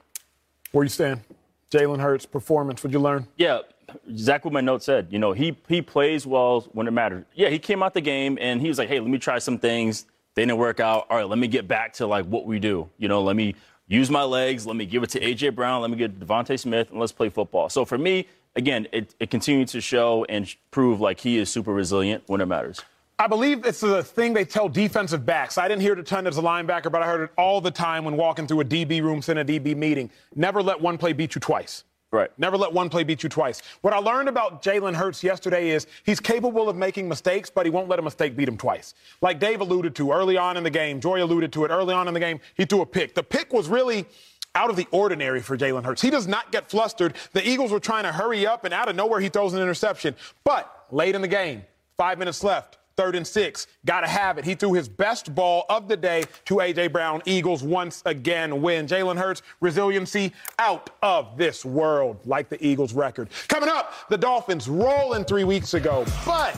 Where you stand? Jalen Hurts performance. What'd you learn? Yeah, exactly what my note said. You know, he he plays well when it matters. Yeah, he came out the game and he was like, "Hey, let me try some things. They didn't work out. All right, let me get back to like what we do. You know, let me use my legs. Let me give it to AJ Brown. Let me get DeVonta Smith, and let's play football." So for me, again, it, it continued to show and prove like he is super resilient when it matters. I believe it's the thing they tell defensive backs. I didn't hear it a ton as a linebacker, but I heard it all the time when walking through a DB room, in a DB meeting. Never let one play beat you twice. Right. Never let one play beat you twice. What I learned about Jalen Hurts yesterday is he's capable of making mistakes, but he won't let a mistake beat him twice. Like Dave alluded to early on in the game, Joy alluded to it early on in the game, he threw a pick. The pick was really out of the ordinary for Jalen Hurts. He does not get flustered. The Eagles were trying to hurry up, and out of nowhere, he throws an interception. But late in the game, five minutes left, third and six. Got to have it. He threw his best ball of the day to A.J. Brown. Eagles once again win. Jalen Hurts, resiliency out of this world, like the Eagles record. Coming up, the Dolphins rolling three weeks ago, but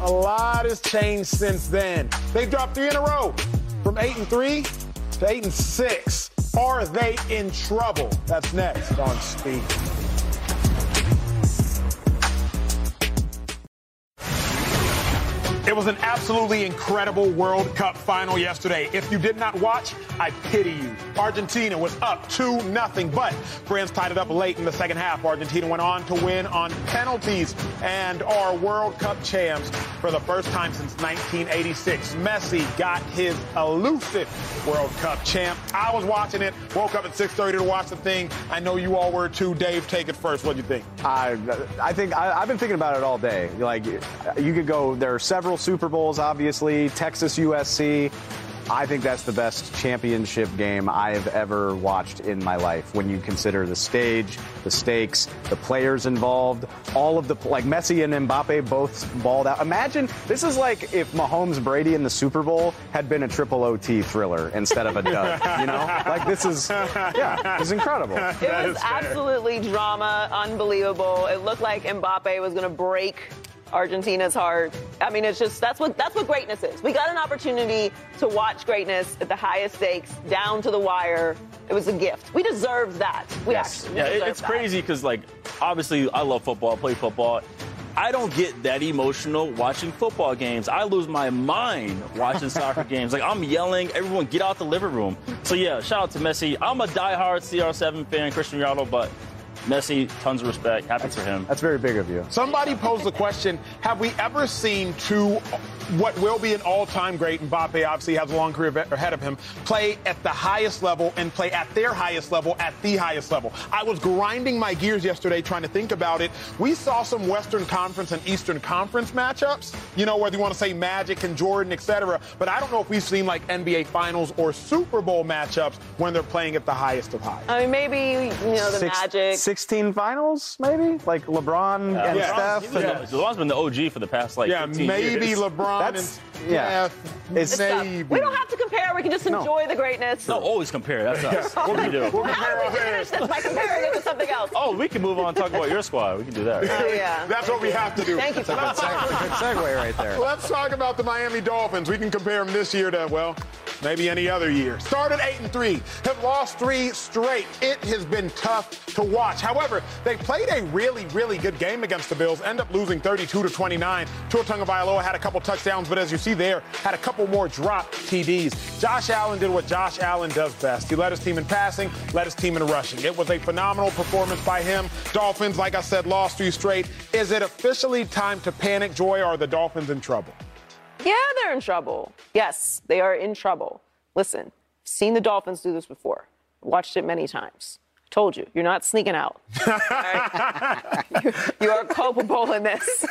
a lot has changed since then. They've dropped three in a row from eight and three to eight and six. Are they in trouble? That's next on Speak. It was an absolutely incredible World Cup final yesterday. If you did not watch, I pity you. Argentina was up 2 nothing, but France tied it up late in the second half. Argentina went on to win on penalties and are World Cup champs for the first time since 1986. Messi got his elusive World Cup champ. I was watching it, woke up at 6:30 to watch the thing. I know you all were too. Dave, take it first. What do you think? I, I think I, I've been thinking about it all day. Like, you could go. There are several Super Bowls, obviously. Texas USC. I think that's the best championship game I have ever watched in my life. When you consider the stage, the stakes, the players involved, all of the like Messi and Mbappe both balled out. Imagine this is like if Mahomes Brady in the Super Bowl had been a triple OT thriller instead of a dub. [laughs] you know, like this is yeah, it's incredible. It was absolutely drama, unbelievable. It looked like Mbappe was going to break Argentina's heart. I mean, it's just that's what that's what greatness is. We got an opportunity to watch greatness at the highest stakes, down to the wire. It was a gift. We deserved that. We Yes. actually Yeah, it's that. crazy because, like, obviously, I love football, I play football. I don't get that emotional watching football games. I lose my mind watching [laughs] soccer games. Like, I'm yelling, everyone get out the living room. So, yeah, shout out to Messi. I'm a diehard CR7 fan, Cristiano Ronaldo, but Messi, tons of respect. Happy for him. That's very big of you. Somebody posed the question Have we ever seen two, what will be an all time great, Mbappe obviously has a long career ahead of him, play at the highest level and play at their highest level at the highest level? I was grinding my gears yesterday trying to think about it. We saw some Western Conference and Eastern Conference matchups, you know, whether you want to say Magic and Jordan, et cetera. But I don't know if we've seen like NBA Finals or Super Bowl matchups when they're playing at the highest of highs. I mean, maybe you know the Six- magic. 16 finals, maybe? Like LeBron and Yeah. Steph? He's been, and- LeBron's been the OG for the past, like, Yeah, 15 maybe years. LeBron That's- and yeah. Steph, It's- stuff. maybe. We don't have to compare. We can just No. enjoy the greatness. No, always compare. That's [laughs] us. What do we do? We'll How compare do our we finish hands. this by comparing it to something else? Oh, we can move on and talk about your squad. We can do that. Oh, yeah. That's what we have to do. Thank you. Good segue right there. Let's talk about the Miami Dolphins. We can compare them this year to, well, maybe any other year. Started 8 and 3, have lost three straight. It has been tough to watch. However, they played a really, really good game against the Bills, end up losing 32 to 29. Tua Tagovailoa had a couple touchdowns, but as you see there, had a couple more drop TDs. Josh Allen did what Josh Allen does best. He led his team in passing, led his team in rushing. It was a phenomenal performance by him. Dolphins, like I said, lost three straight. Is it officially time to panic, Joy, or are the Dolphins in trouble? Yeah, they're in trouble. Yes, they are in trouble. Listen, seen the Dolphins do this before. Watched it many times. Told you, you're not sneaking out. Alright? [laughs] you, you are culpable in this.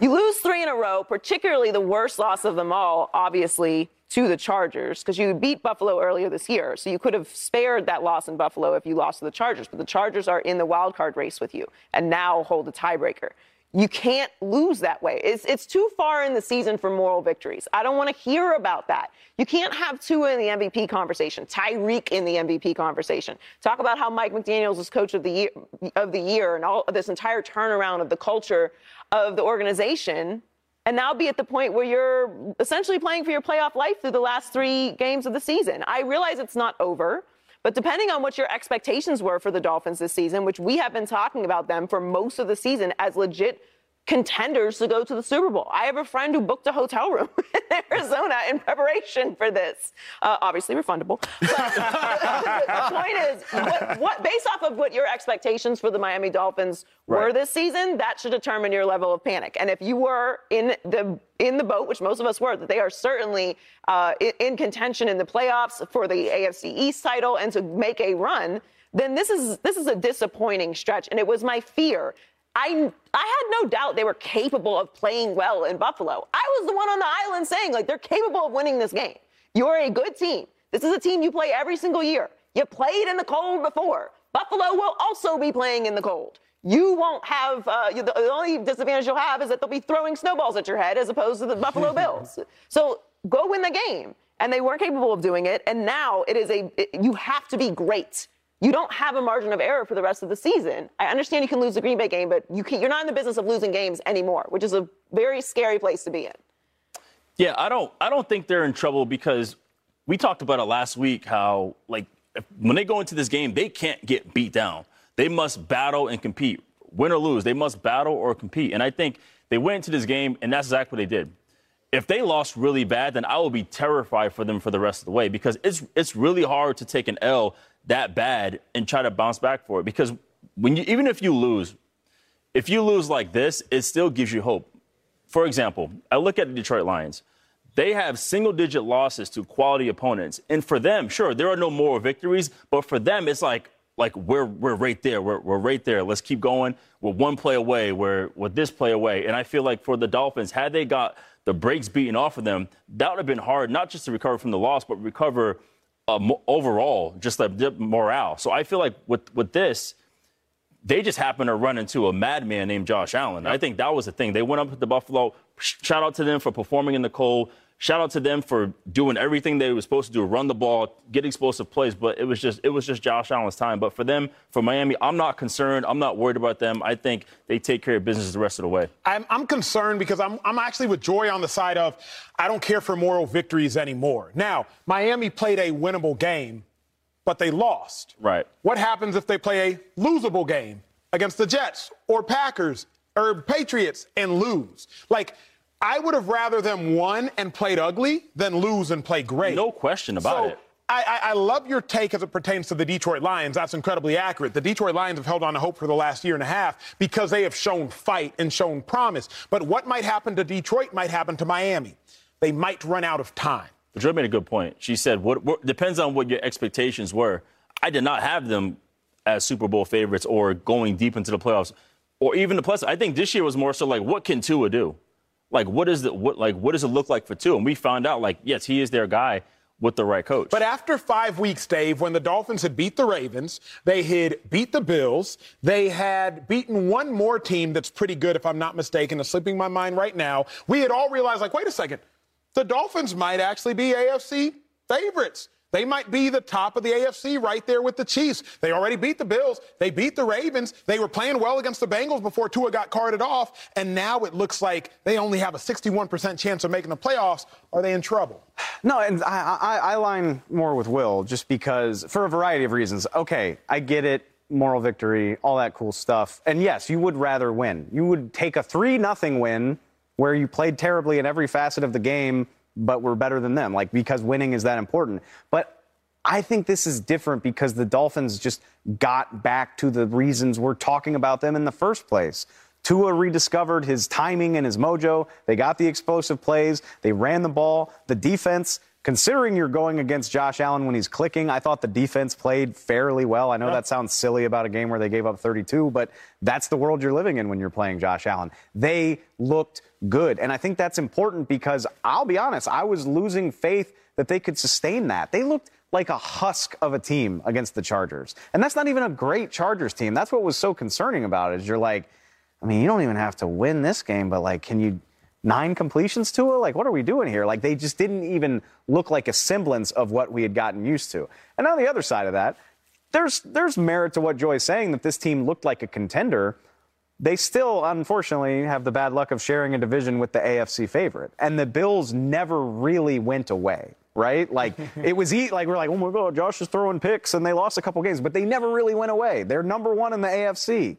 You lose three in a row, particularly the worst loss of them all, obviously, to the Chargers, because you beat Buffalo earlier this year. So you could have spared that loss in Buffalo if you lost to the Chargers. But the Chargers are in the wild card race with you and now hold a tiebreaker. You can't lose that way. It's, it's too far in the season for moral victories. I don't want to hear about that. You can't have Tua in the MVP conversation, Tyreek in the MVP conversation. Talk about how Mike McDaniels is coach of the year, of the year and all this entire turnaround of the culture of the organization and now be at the point where you're essentially playing for your playoff life through the last three games of the season. I realize it's not over, but depending on what your expectations were for the Dolphins this season, which we have been talking about them for most of the season as legit contenders to go to the Super Bowl. I have a friend who booked a hotel room [laughs] in Arizona in preparation for this. Uh, obviously refundable. [laughs] But the point is, what, what, based off of what your expectations for the Miami Dolphins were Right. this season, that should determine your level of panic. And if you were in the in the boat, which most of us were, that they are certainly uh, in, in contention in the playoffs for the AFC East title and to make a run, then this is this is a disappointing stretch. And it was my fear. I I had no doubt they were capable of playing well in Buffalo. I was the one on the island saying like they're capable of winning this game. You're a good team. This is a team you play every single year. You played in the cold before. Buffalo will also be playing in the cold. You won't have uh, the, the only disadvantage you'll have is that they'll be throwing snowballs at your head as opposed to the Buffalo [laughs] Bills. So go win the game, and they weren't capable of doing it. And now it is a it- you have to be great. You don't have a margin of error for the rest of the season. I understand you can lose the Green Bay game, but you you're not in the business of losing games anymore, which is a very scary place to be in. Yeah, I don't I don't think they're in trouble because we talked about it last week how like when they go into this game, they can't get beat down. They must battle and compete. Win or lose, they must battle or compete. And I think they went into this game and that's exactly what they did. if they lost really bad, then I will be terrified for them for the rest of the way because it's it's really hard to take an L that bad and try to bounce back for it. Because when you even if you lose, if you lose like this, it still gives you hope. For example, I look at the Detroit Lions. They have single digit losses to quality opponents. And for them, sure, there are no moral victories, but for them, it's like, like we're, we're right there. We're, we're right there. Let's keep going. We're one play away. We're, we're this play away. And I feel like for the Dolphins, had they got the brakes beaten off of them, that would have been hard, not just to recover from the loss, but recover uh, overall, just the morale. So I feel like with, with this, they just happened to run into a madman named Josh Allen. Yep. I think that was the thing. They went up to the Buffalo. Shout out to them for performing in the cold. Shout out to them for doing everything they were supposed to do, run the ball, get explosive plays. But it was just it was just Josh Allen's time. But for them, for Miami, I'm not concerned. I'm not worried about them. I think they take care of business the rest of the way. I'm, I'm concerned because I'm I'm actually with Joy on the side of I don't care for moral victories anymore. Now Miami played a winnable game but they lost. Right. What happens if they play a losable game against the Jets or Packers or Patriots and lose? Like, I would have rather them won and played ugly than lose and play great. No question about so, it. I, I, love your take as it pertains to the Detroit Lions. That's incredibly accurate. The Detroit Lions have held on to hope for the last year and a half because they have shown fight and shown promise. But what might happen to Detroit might happen to Miami. They might run out of time. Joy made a good point. She said, what, what, depends on what your expectations were. I did not have them as Super Bowl favorites or going deep into the playoffs or even the plus. I think this year was more so like, what can Tua do? Like, what is the what like what does it look like for Tua? And we found out like, yes, he is their guy with the right coach. But after five weeks, Dave, when the Dolphins had beat the Ravens, they had beat the Bills, they had beaten one more team that's pretty good, if I'm not mistaken, is slipping my mind right now. We had all realized, like, wait a second, the Dolphins might actually be AFC favorites. They might be the top of the AFC right there with the Chiefs. They already beat the Bills. They beat the Ravens. They were playing well against the Bengals before Tua got carted off. And now it looks like they only have a 61% chance of making the playoffs. Are they in trouble? No, and I, I, I line more with Will just because, for a variety of reasons. Okay, I get it moral victory, all that cool stuff. And yes, you would rather win. You would take a 3 nothing win where you played terribly in every facet of the game, but we're better than them, like because winning is that important. But I think this is different because the Dolphins just got back to the reasons we're talking about them in the first place. Tua rediscovered his timing and his mojo. They got the explosive plays. They ran the ball. The defense considering you're going against Josh Allen when he's clicking, I thought the defense played fairly well. I know that sounds silly about a game where they gave up 32, but that's the world you're living in when you're playing Josh Allen. They looked good. And I think that's important because I'll be honest, I was losing faith that they could sustain that. They looked like a husk of a team against the Chargers. And that's not even a great Chargers team. That's what was so concerning about it. Is you're like, I mean, you don't even have to win this game, but like, can you nine completions to it? Like, what are we doing here? Like, they just didn't even look like a semblance of what we had gotten used to. And on the other side of that, there's there's merit to what Joy's saying that this team looked like a contender. They still, unfortunately, have the bad luck of sharing a division with the AFC favorite, and the Bills never really went away. Right? Like [laughs] it was eat like we're like, oh my god, Josh is throwing picks, and they lost a couple games, but they never really went away. They're number one in the AFC.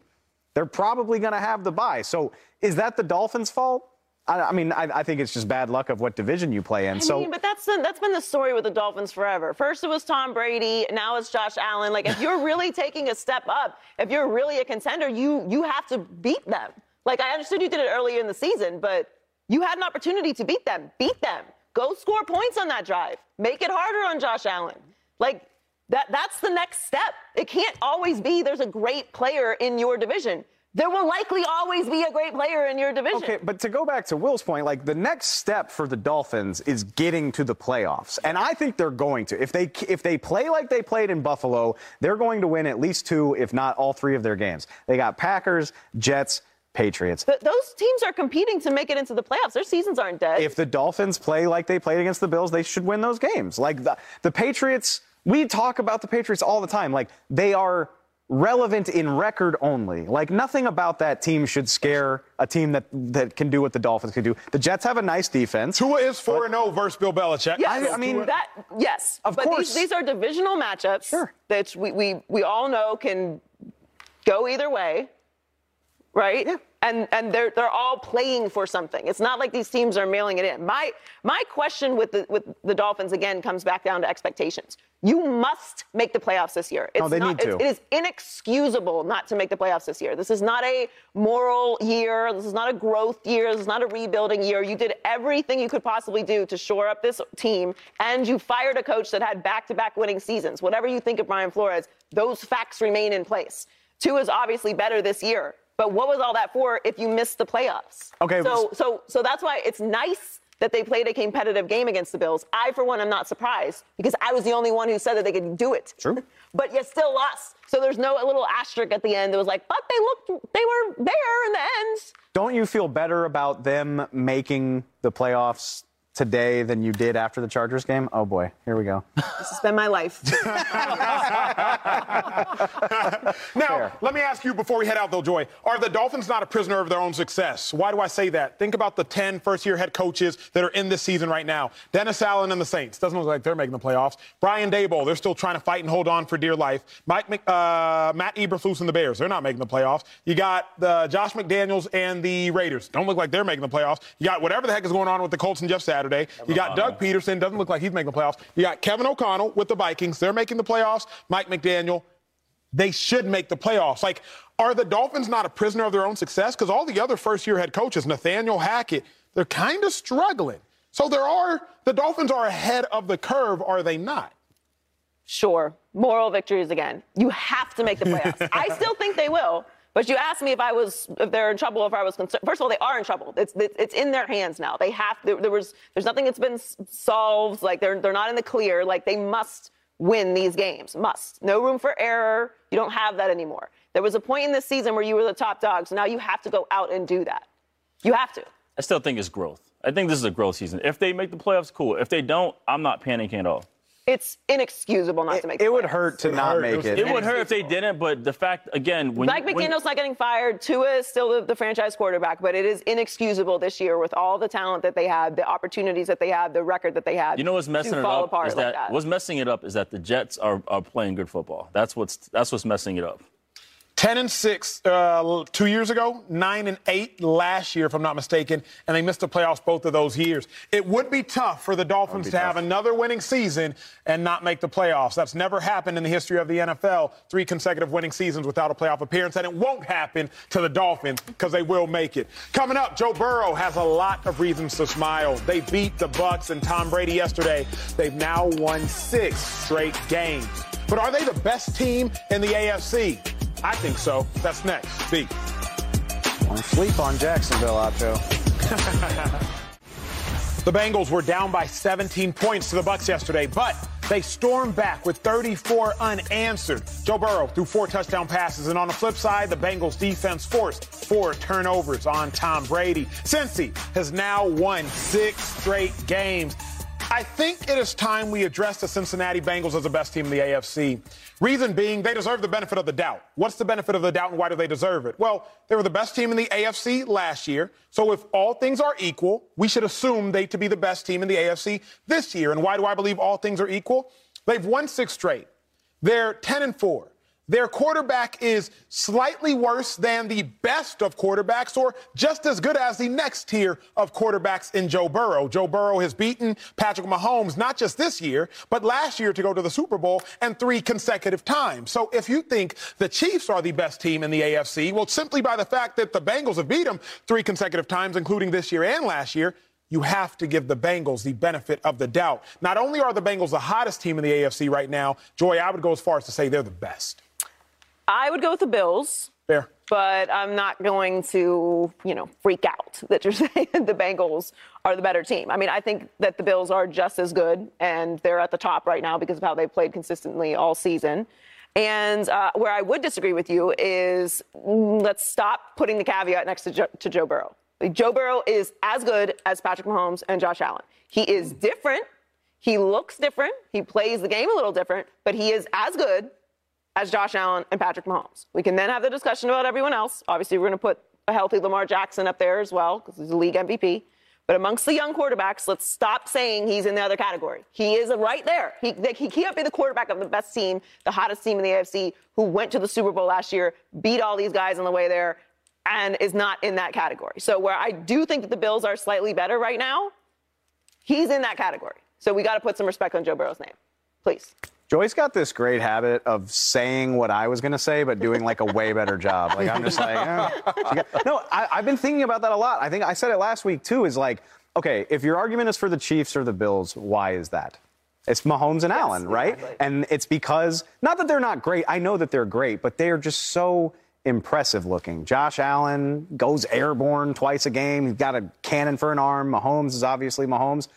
They're probably going to have the bye. So is that the Dolphins' fault? I, I mean, I, I, think it's just bad luck of what division you play in. I so, mean, but that's the, that's been the story with the Dolphins forever. First it was Tom Brady, now it's Josh Allen. Like, if you're really taking a step up, if you're really a contender, you you have to beat them. Like, I understood you did it earlier in the season, but you had an opportunity to beat them. Beat them. Go score points on that drive. Make it harder on Josh Allen. Like. That, that's the next step. It can't always be there's a great player in your division there will likely always be a great player in your division. Okay, but to go back to Will's point, like the next step for the Dolphins is getting to the playoffs. And I think they're going to. If they if they play like they played in Buffalo, they're going to win at least two, if not all three of their games. They got Packers, Jets, Patriots. But those teams are competing to make it into the playoffs. Their seasons aren't dead. If the Dolphins play like they played against the Bills, they should win those games. Like the, the Patriots, we talk about the Patriots all the time. Like they are relevant in record only. Like nothing about that team should scare a team that, that can do what the Dolphins can do. The Jets have a nice defense. Tua is 4 and 0 versus Bill Belichick. Yes, I, I mean, that, yes. Of but course. These, these, are divisional matchups sure. that we, we, we all know can go either way, right? Yeah. And and they're they're all playing for something. It's not like these teams are mailing it in. My my question with the with the Dolphins again comes back down to expectations. You must make the playoffs this year. It's no, they not, need to. It is inexcusable not to make the playoffs this year. This is not a moral year. This is not a growth year. This is not a rebuilding year. You did everything you could possibly do to shore up this team, and you fired a coach that had back-to-back winning seasons. Whatever you think of Brian Flores, those facts remain in place. Tua is obviously better this year. But what was all that for if you missed the playoffs? Okay. So so so that's why it's nice that they played a competitive game against the Bills. I, for one, am not surprised because I was the only one who said that they could do it. True. [laughs] but you still lost. So there's no little asterisk at the end that was like, but they looked, they were there in the end. Don't you feel better about them making the playoffs today than you did after the Chargers game? Oh boy, here we go. This has been my life. [laughs] [laughs] Now, Fair. let me ask you before we head out, though, Joy. Are the Dolphins not a prisoner of their own success? Why do I say that? Think about the 10 first year head coaches that are in this season right now. Dennis Allen and the Saints. Doesn't look like they're making the playoffs. Brian Daboll, they're still trying to fight and hold on for dear life. Mike, uh, Matt Eberflus and the Bears, they're not making the playoffs. You got the Josh McDaniels and the Raiders. Don't look like they're making the playoffs. You got whatever the heck is going on with the Colts and Jeff Saturday. You got Doug Pederson, doesn't look like he's making the playoffs. You got Kevin O'Connell with the Vikings. They're making the playoffs. Mike McDaniel, they should make the playoffs. Like, are the Dolphins not a prisoner of their own success? Because all the other first year head coaches, Nathaniel Hackett, they're kind of struggling. So there are, the Dolphins are ahead of the curve, are they not? Sure. Moral victories again. You have to make the playoffs. I still think they will. But you asked me if I was, if they're in trouble, if I was concerned. First of all, they are in trouble. It's, it's, in their hands now. They have, there, there was, there's nothing that's been solved. Like they're, they're not in the clear. Like they must win these games. Must. No room for error. You don't have that anymore. There was a point in this season where you were the top dog. So now you have to go out and do that. You have to. I still think it's growth. I think this is a growth season. If they make the playoffs, cool. If they don't, I'm not panicking at all. It's inexcusable not to make. It the would hurt to not hurt. make It it. It would hurt if they didn't, but the fact, again, when Mike when- McDaniel's not getting fired. Tua is still the, the franchise quarterback, but it is inexcusable this year with all the talent that they had, the opportunities that they had, the record that they had. You know what's messing it up apart is like that, that. what's messing it up is that the Jets are, are playing good football. That's what's that's what's messing it up. 10 and 6 uh, two years ago, 9 and 8 last year, if I'm not mistaken, and they missed the playoffs both of those years. It would be tough for the Dolphins to have another winning season and not make the playoffs. That's never happened in the history of the NFL. Three consecutive winning seasons without a playoff appearance, and it won't happen to the Dolphins because they will make it. Coming up, Joe Burrow has a lot of reasons to smile. They beat the Bucks and Tom Brady yesterday. They've now won six straight games. But are they the best team in the AFC? I think so. That's next. B. Don't sleep on Jacksonville, Acho. [laughs] The Bengals were down by 17 points to the Bucks yesterday, but they stormed back with 34 unanswered. Joe Burrow threw four touchdown passes, and on the flip side, the Bengals defense forced four turnovers on Tom Brady. Cincy has now won six straight games. I think it is time we address the Cincinnati Bengals as the best team in the AFC. Reason being, they deserve the benefit of the doubt. What's the benefit of the doubt and why do they deserve it? Well, they were the best team in the AFC last year. So if all things are equal, we should assume they to be the best team in the AFC this year. And why do I believe all things are equal? They've won six straight. They're 10 and 4. Their quarterback is slightly worse than the best of quarterbacks or just as good as the next tier of quarterbacks in Joe Burrow. Joe Burrow has beaten Patrick Mahomes not just this year, but last year to go to the Super Bowl and three consecutive times. So if you think the Chiefs are the best team in the AFC, well, simply by the fact that the Bengals have beat them three consecutive times, including this year and last year, you have to give the Bengals the benefit of the doubt. Not only are the Bengals the hottest team in the AFC right now, Joy, I would go as far as to say they're the best. I would go with the Bills. Fair. But I'm not going to, you know, freak out [laughs] that you're saying the Bengals are the better team. I mean, I think that the Bills are just as good, and they're at the top right now because of how they played consistently all season. And uh, where I would disagree with you is mm, let's stop putting the caveat next to, jo- to Joe Burrow. Like, Joe Burrow is as good as Patrick Mahomes and Josh Allen. He is different. He looks different. He plays the game a little different, but he is as good as Josh Allen and Patrick Mahomes. We can then have the discussion about everyone else. Obviously, we're going to put a healthy Lamar Jackson up there as well because he's a league MVP. But amongst the young quarterbacks, let's stop saying he's in the other category. He is right there. He, he can't be the quarterback of the best team, the hottest team in the AFC, who went to the Super Bowl last year, beat all these guys on the way there, and is not in that category. So where I do think that the Bills are slightly better right now, he's in that category. So we got to put some respect on Joe Burrow's name, please. Joy's got this great habit of saying what I was going to say, but doing like a way better job. Like I'm just like, eh. no. I, I've been thinking about that a lot. I think I said it last week too. Is like, okay, if your argument is for the Chiefs or the Bills, why is that? It's Mahomes and Allen, right? exactly. And it's because not that they're not great. I know that they're great, but they are just so impressive looking. Josh Allen goes airborne twice a game. He's got a cannon for an arm. Mahomes is obviously Mahomes.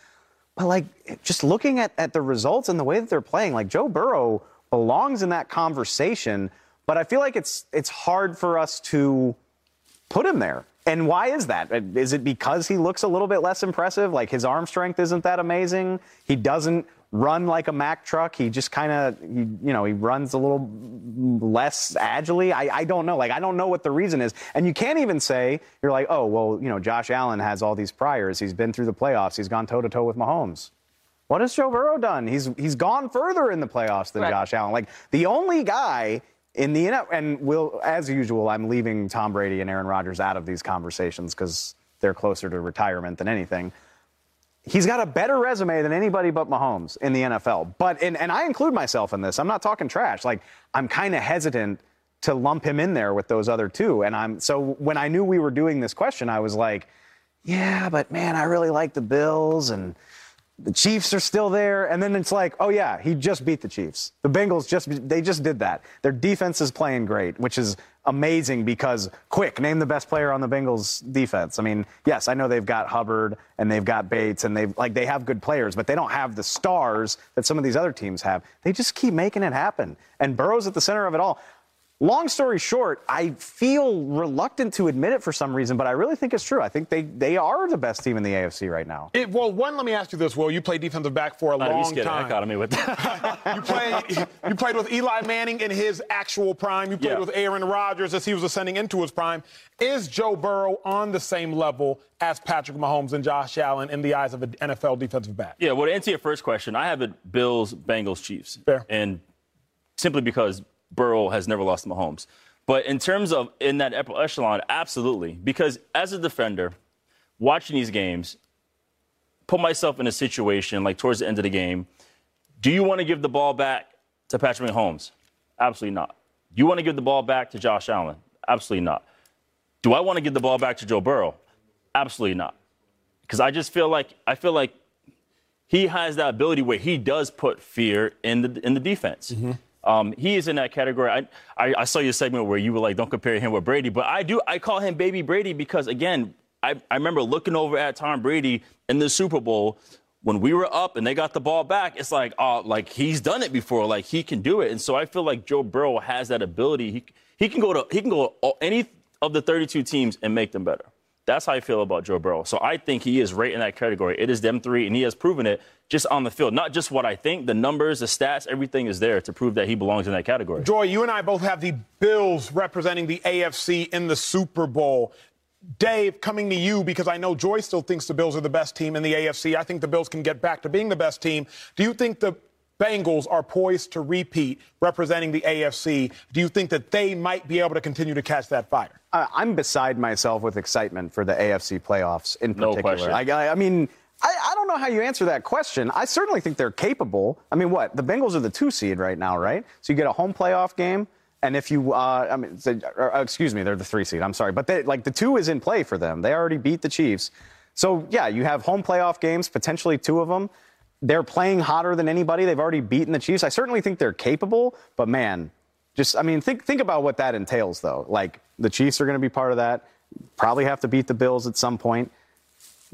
But like just looking at, at the results and the way that they're playing, like Joe Burrow belongs in that conversation. But I feel like it's it's hard for us to put him there. And why is that? Is it because he looks a little bit less impressive? Like his arm strength isn't that amazing? He doesn't run like a Mack truck. He just kind of, you know, he runs a little less agilely. I, I don't know. Like, I don't know what the reason is. And you can't even say, you're like, oh, well, you know, Josh Allen has all these priors. He's been through the playoffs. He's gone toe to toe with Mahomes. What has Joe Burrow done? He's he's gone further in the playoffs than Right. Josh Allen. Like the only guy in the and will as usual, I'm leaving Tom Brady and Aaron Rodgers out of these conversations because they're closer to retirement than anything. He's got a better resume than anybody but Mahomes in the NFL. But and, and I include myself in this. I'm not talking trash. Like I'm kind of hesitant to lump him in there with those other two. And I'm so when I knew we were doing this question, I was like, yeah, but man, I really like the Bills and the Chiefs are still there. And then it's like, oh yeah, he just beat the Chiefs. The Bengals just they just did that. Their defense is playing great, which is amazing because quick, name the best player on the Bengals defense. I mean, yes, I know they've got Hubbard and they've got Bates and they've like they have good players, but they don't have the stars that some of these other teams have. They just keep making it happen. And Burrow's at the center of it all. Long story short, I feel reluctant to admit it for some reason, but I really think it's true. I think they, they are the best team in the AFC right now. It, well, one, let me ask you this, Will. You played defensive back for a Uh, you long scared the heck out time. of me with that. [laughs] You played, you played with Eli Manning in his actual prime. You played Yeah. with Aaron Rodgers as he was ascending into his prime. Is Joe Burrow on the same level as Patrick Mahomes and Josh Allen in the eyes of an NFL defensive back? Yeah, well, to answer your first question, I have it Bills, Bengals, Chiefs. Fair. And simply because Burrow has never lost to Mahomes. But in terms of in that echelon, absolutely. Because as a defender, watching these games, put myself in a situation like towards the end of the game, do you want to give the ball back to Patrick Mahomes? Absolutely not. Do you want to give the ball back to Josh Allen? Absolutely not. Do I want to give the ball back to Joe Burrow? Absolutely not. Because I just feel like I feel like he has that ability where he does put fear in the in the defense. Mm-hmm. Um, he is in that category. I, I I saw your segment where you were like, "Don't compare him with Brady," but I do. I call him Baby Brady because again, I, I remember looking over at Tom Brady in the Super Bowl when we were up and they got the ball back. It's like, oh, like he's done it before. Like he can do it, and so I feel like Joe Burrow has that ability. He he can go to he can go any of the 32 teams and make them better. That's how I feel about Joe Burrow. So I think he is right in that category. It is them three, and he has proven it just on the field. Not just what I think, the numbers, the stats, everything is there to prove that he belongs in that category. Joy, you and I both have the Bills representing the AFC in the Super Bowl. Dave, coming to you because I know Joy still thinks the Bills are the best team in the AFC. I think the Bills can get back to being the best team. Do you think the Bengals are poised to repeat representing the AFC? Do you think that they might be able to continue to catch that fire? I- I'm beside myself with excitement for the AFC playoffs in particular. No particular. question. I, I- I mean, I, I don't know how you answer that question. I certainly think they're capable. I mean, what? The Bengals are the two seed right now, right? So you get a home playoff game. And if you, uh, I mean, so- or, uh, excuse me, they're the three seed. I'm sorry, but they, like the two is in play for them. They already beat the Chiefs, so yeah, you have home playoff games, potentially two of them. They're playing hotter than anybody. They've already beaten the Chiefs. I certainly think they're capable, but man, just I mean, think think about what that entails, though. Like the Chiefs are going to be part of that. Probably have to beat the Bills at some point.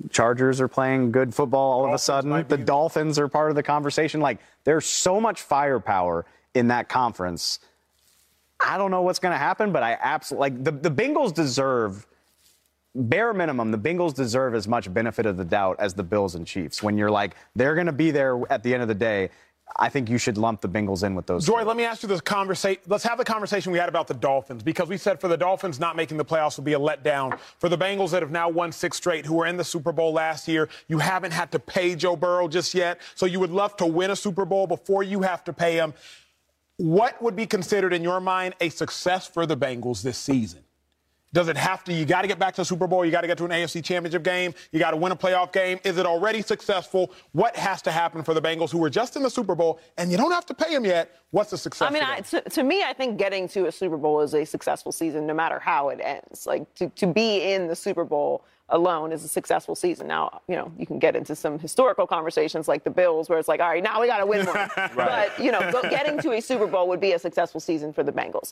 Chargers are playing good football all of a sudden. The Dolphins are part of the conversation. Like there's so much firepower in that conference. I don't know what's going to happen, but I absolutely like the, the Bengals deserve bare minimum. The Bengals deserve as much benefit of the doubt as the Bills and Chiefs. When you're like they're going to be there at the end of the day, I think you should lump the Bengals in with those. Joy, let me ask you this conversation. Let's have the conversation we had about the Dolphins because we said for the Dolphins not making the playoffs would be a letdown. For the Bengals that have now won six straight, who were in the Super Bowl last year, you haven't had to pay Joe Burrow just yet. So you would love to win a Super Bowl before you have to pay him. What would be considered in your mind a success for the Bengals this season? Does it have to? You got to get back to the Super Bowl. You got to get to an AFC championship game. You got to win a playoff game. Is it already successful? What has to happen for the Bengals, who were just in the Super Bowl, and you don't have to pay them yet? What's the success? I mean, I, to, to me, I think getting to a Super Bowl is a successful season, no matter how it ends. Like to, to be in the Super Bowl alone is a successful season. Now, you know, you can get into some historical conversations like the Bills, where it's like, all right, now we got to win one. [laughs] But you know, getting to a Super Bowl would be a successful season for the Bengals.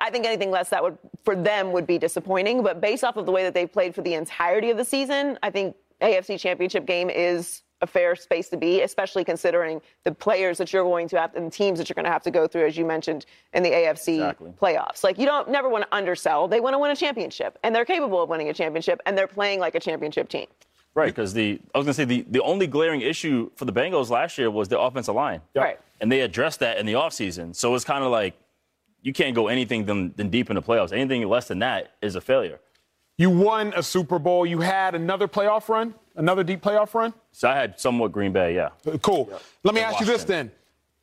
I think anything less that would for them would be disappointing. But based off of the way that they've played for the entirety of the season, I think AFC Championship game is a fair space to be, especially considering the players that you're going to have and the teams that you're going to have to go through, as you mentioned, in the AFC Exactly. playoffs. Like you don't never want to undersell. They want to win a championship, and they're capable of winning a championship, and they're playing like a championship team. Right, because the I was gonna say the, the only glaring issue for the Bengals last year was the offensive line. Right. And they addressed that in the offseason. So it's kind of like you can't go anything than, than deep in the playoffs. Anything less than that is a failure. You won a Super Bowl. You had another playoff run, another deep playoff run. So I had somewhat Green Bay, yeah. Uh, cool. Let me And ask you this then.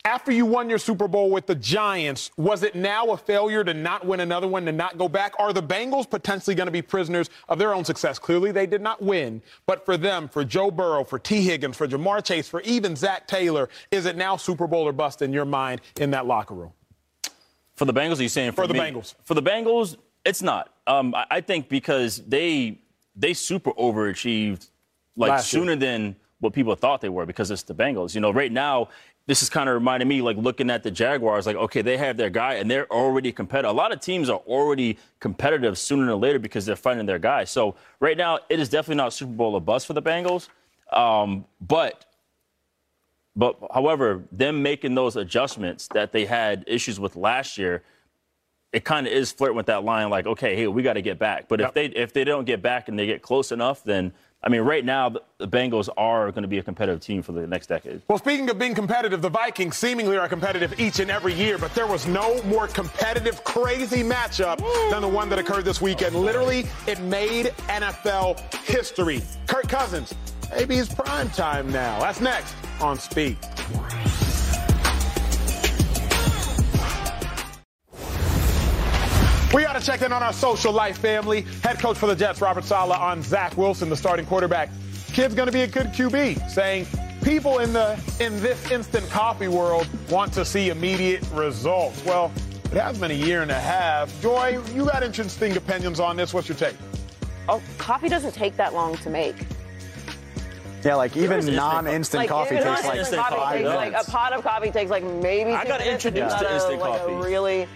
After you won your Super Bowl with the Giants, was it now a failure to not win another one, to not go back? Are the Bengals potentially going to be prisoners of their own success? Clearly, they did not win. But for them, for Joe Burrow, for Tee Higgins, for Ja'Marr Chase, for even Zac Taylor, is it now Super Bowl or bust in your mind in that locker room? For the Bengals, are you saying for, For the me? Bengals. For the Bengals, it's not. Um, I, I think because they they super overachieved like Last year. sooner than what people thought they were because it's the Bengals. You know, right now this is kind of reminding me like looking at the Jaguars, like okay, they have their guy and they're already competitive. A lot of teams are already competitive sooner than later because they're finding their guy. So right now, it is definitely not Super Bowl or bust for the Bengals. Um, but but however, them making those adjustments that they had issues with last year, it kind of is flirting with that line, like, okay, hey, we got to get back. But Yep. if they if they don't get back and they get close enough, then I mean, right now the, Bengals are going to be a competitive team for the next decade. Well, speaking of being competitive, the Vikings seemingly are competitive each and every year, but there was no more competitive, crazy matchup than the one that occurred this weekend. Literally, it made NFL history. Kirk Cousins, maybe it's prime time now. That's next on Speak. We got to check in on our social life family. Head coach for the Jets, Robert Saleh, on Zach Wilson, the starting quarterback. Kid's going to be a good QB, saying people in the in this instant coffee world want to see immediate results. Well, it has been a year and a half. Joy, you got interesting opinions on this. What's your take? Oh, coffee doesn't take that long to make. Yeah, like even non-instant Like, coffee even takes like instant coffee coffee takes does. like a pot of coffee takes like maybe. I two got minutes if introduced to got a- instant like coffee. A really,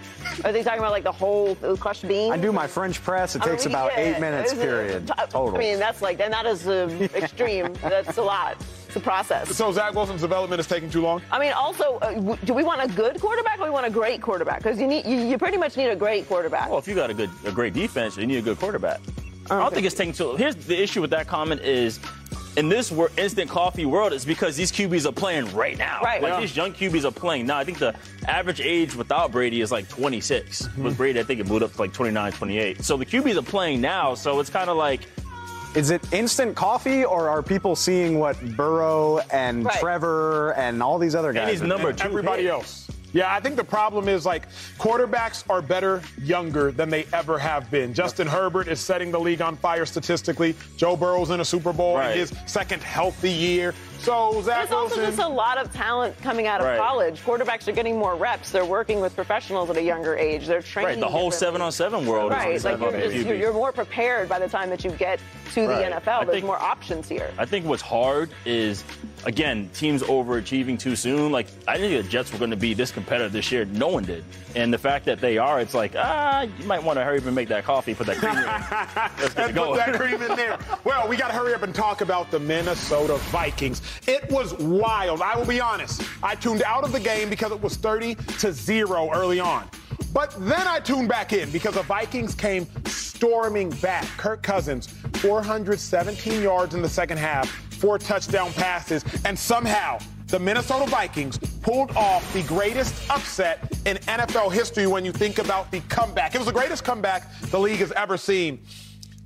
are they talking about like the whole the crushed beans? I do my French press. It I takes mean, about yeah, eight minutes. is it- Period. Total. I mean, that's like, and that is um, [laughs] extreme. that's a lot. It's a process. So Zach Wilson's development is taking too long. I mean, also, uh, w- do we want a good quarterback or we want a great quarterback? Because you need, you, you pretty much need a great quarterback. Well, if you got a good, a great defense, you need a good quarterback. I don't think it's taking too. Long. Here's the issue with that comment is. In this wor- instant coffee world, it's because these QBs are playing right now. Right. Like Yeah. these young QBs are playing now. I think the average age without Brady is like 26. Mm-hmm. With Brady, I think it moved up to like 29, 28. So the QBs are playing now. So it's kind of like Is it instant coffee, or are people seeing what Burrow and Right. Trevor and all these other guys? And he's are number doing? two. Everybody hit. else. Yeah, I think the problem is like quarterbacks are better younger than they ever have been. Justin Herbert is setting the league on fire statistically. Joe Burrow's in a Super Bowl Right. in his second healthy year. So Zach There's also just a lot of talent coming out of Right. college. Quarterbacks are getting more reps. They're working with professionals at a younger age. They're training. right. The whole seven on seven world Right, is like you're, just, you're, you're more prepared by the time that you get to Right. the NFL. I There's think- more options here. I think what's hard is, again, teams overachieving too soon. Like, I didn't think the Jets were going to be this competitive this year. No one did. And the fact that they are, it's like, ah, you might want to hurry up and make that coffee, put that cream in. [laughs] Let's get Let's it going. put that cream in there. Well, we got to hurry up and talk about the Minnesota Vikings. It was wild. I will be honest. I tuned out of the game because it was 30 to 0 early on. But then I tuned back in because the Vikings came storming back. Kirk Cousins, 417 yards in the second half, four touchdown passes, and somehow the Minnesota Vikings pulled off the greatest upset in NFL history when you think about the comeback. It was the greatest comeback the league has ever seen.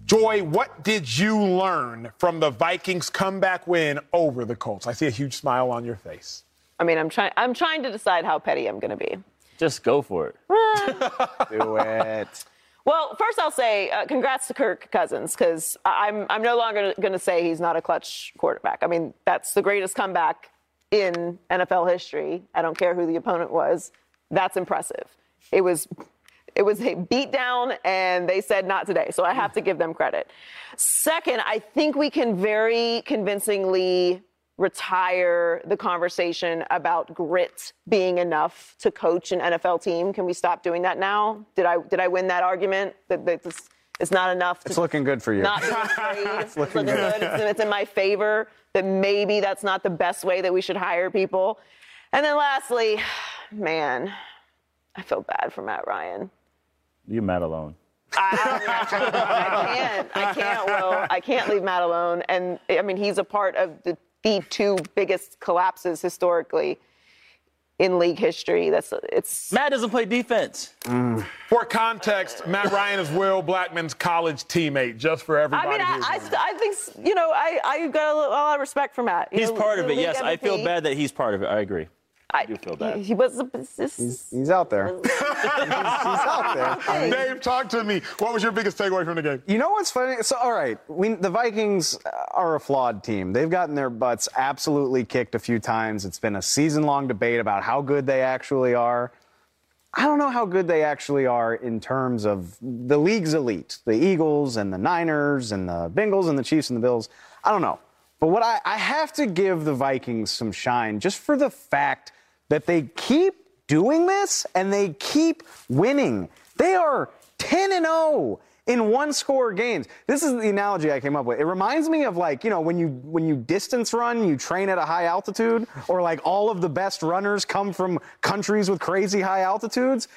Joy, what did you learn from the Vikings comeback win over the Colts? I see a huge smile on your face. I mean, I'm trying. I'm trying to decide how petty I'm going to be. Just go for it. [laughs] Do it. Well, first I'll say uh, congrats to Kirk Cousins because I'm I'm no longer going to say he's not a clutch quarterback. I mean that's the greatest comeback in NFL history. I don't care who the opponent was. That's impressive. It was it was a beatdown, and they said not today. So I have to give them credit. Second, I think we can very convincingly retire the conversation about grit being enough to coach an NFL team. Can we stop doing that now? Did I did I win that argument that, that this, it's not enough? To It's looking good for you. Not it's looking looking good. good. It's, it's in my favor. That maybe that's not the best way that we should hire people. And then lastly, man, I feel bad for Matt Ryan. You're mad alone. I, I can't. I can't. Will I can't leave Matt alone. And I mean, he's a part of the the two biggest collapses historically in league history. That's it's. Matt doesn't play defense. Mm. For context, Matt Ryan is Will Blackmon's college teammate, just for I everybody. mean, I, who's I, I think you know, I I got a lot of respect for Matt. You He's know, part of it. league Yes, I feel bad that he's part of it. I agree. I do feel bad. He, he was. This, He's, he's out there. [laughs] he's, he's out there. Dave, talk to me. What was your biggest takeaway from the game? You know what's funny? So, all right, we, the Vikings are a flawed team. They've gotten their butts absolutely kicked a few times. It's been a season long debate about how good they actually are. I don't know how good they actually are in terms of the league's elite the Eagles and the Niners and the Bengals and the Chiefs and the Bills. I don't know. But what I, I have to give the Vikings some shine just for the fact that they keep doing this and they keep winning. They are 10 and 0 in one score games. This is the analogy I came up with. It reminds me of like, you know, when you when you distance run, you train at a high altitude or like all of the best runners come from countries with crazy high altitudes.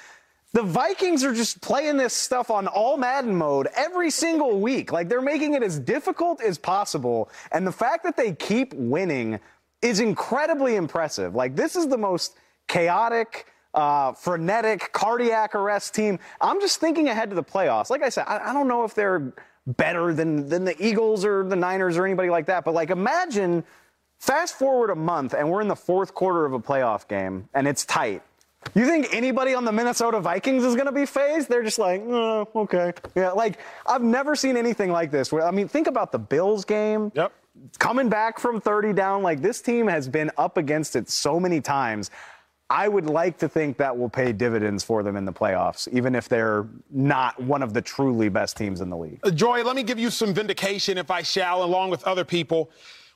The Vikings are just playing this stuff on all Madden mode every single week. Like they're making it as difficult as possible. And the fact that they keep winning is incredibly impressive. Like this is the most chaotic, uh, frenetic, cardiac arrest team. I'm just thinking ahead to the playoffs. Like I said, I, I don't know if they're better than than the Eagles or the Niners or anybody like that. But like imagine fast forward a month and we're in the fourth quarter of a playoff game and it's tight. You think anybody on the Minnesota Vikings is going to be fazed? They're just like, oh, okay. Yeah, like I've never seen anything like this. I mean, think about the Bills game. Yep. Coming back from 30 down, like this team has been up against it so many times. I would like to think that will pay dividends for them in the playoffs, even if they're not one of the truly best teams in the league. Uh, Joy, let me give you some vindication, if I shall, along with other people.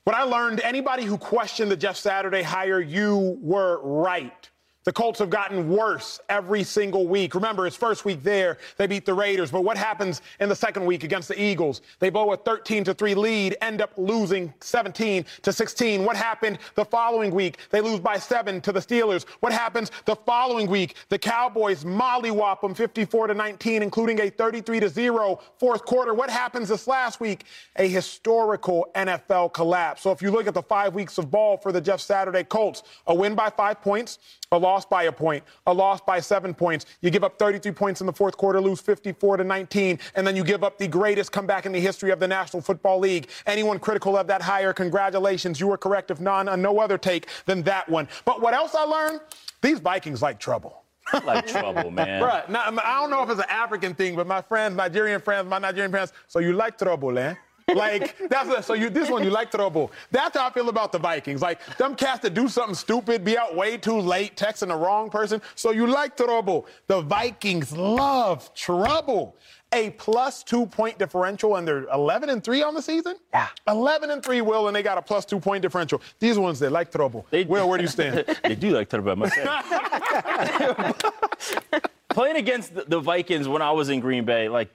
What I learned anybody who questioned the Jeff Saturday hire, you were right. The Colts have gotten worse every single week. Remember, it's first week there, they beat the Raiders. But what happens in the second week against the Eagles? They blow a 13 to 3 lead, end up losing 17 to 16. What happened the following week? They lose by 7 to the Steelers. What happens the following week? The Cowboys mollywop them 54 to 19, including a 33 to 0 fourth quarter. What happens this last week? A historical NFL collapse. So if you look at the 5 weeks of ball for the Jeff Saturday Colts, a win by 5 points, a loss by a point, a loss by seven points. You give up 33 points in the fourth quarter, lose 54 to 19, and then you give up the greatest comeback in the history of the National Football League. Anyone critical of that hire, congratulations. You were correct, if none, on no other take than that one. But what else I learned? These Vikings like trouble. Like trouble, [laughs] man. Bruh, now, I don't know if it's an African thing, but my friends, Nigerian friends, my Nigerian friends, so you like trouble, eh? Like that's a, so you this one you like trouble. That's how I feel about the Vikings. Like them cats that do something stupid, be out way too late, texting the wrong person. So you like trouble. The Vikings love trouble. A plus two point differential, and they're 11 and three on the season. Yeah. 11 and three, Will, and they got a plus two point differential. These ones they like trouble. They- Will, where do you stand? [laughs] they do like trouble, I must say. [laughs] Playing against the, the Vikings when I was in Green Bay, like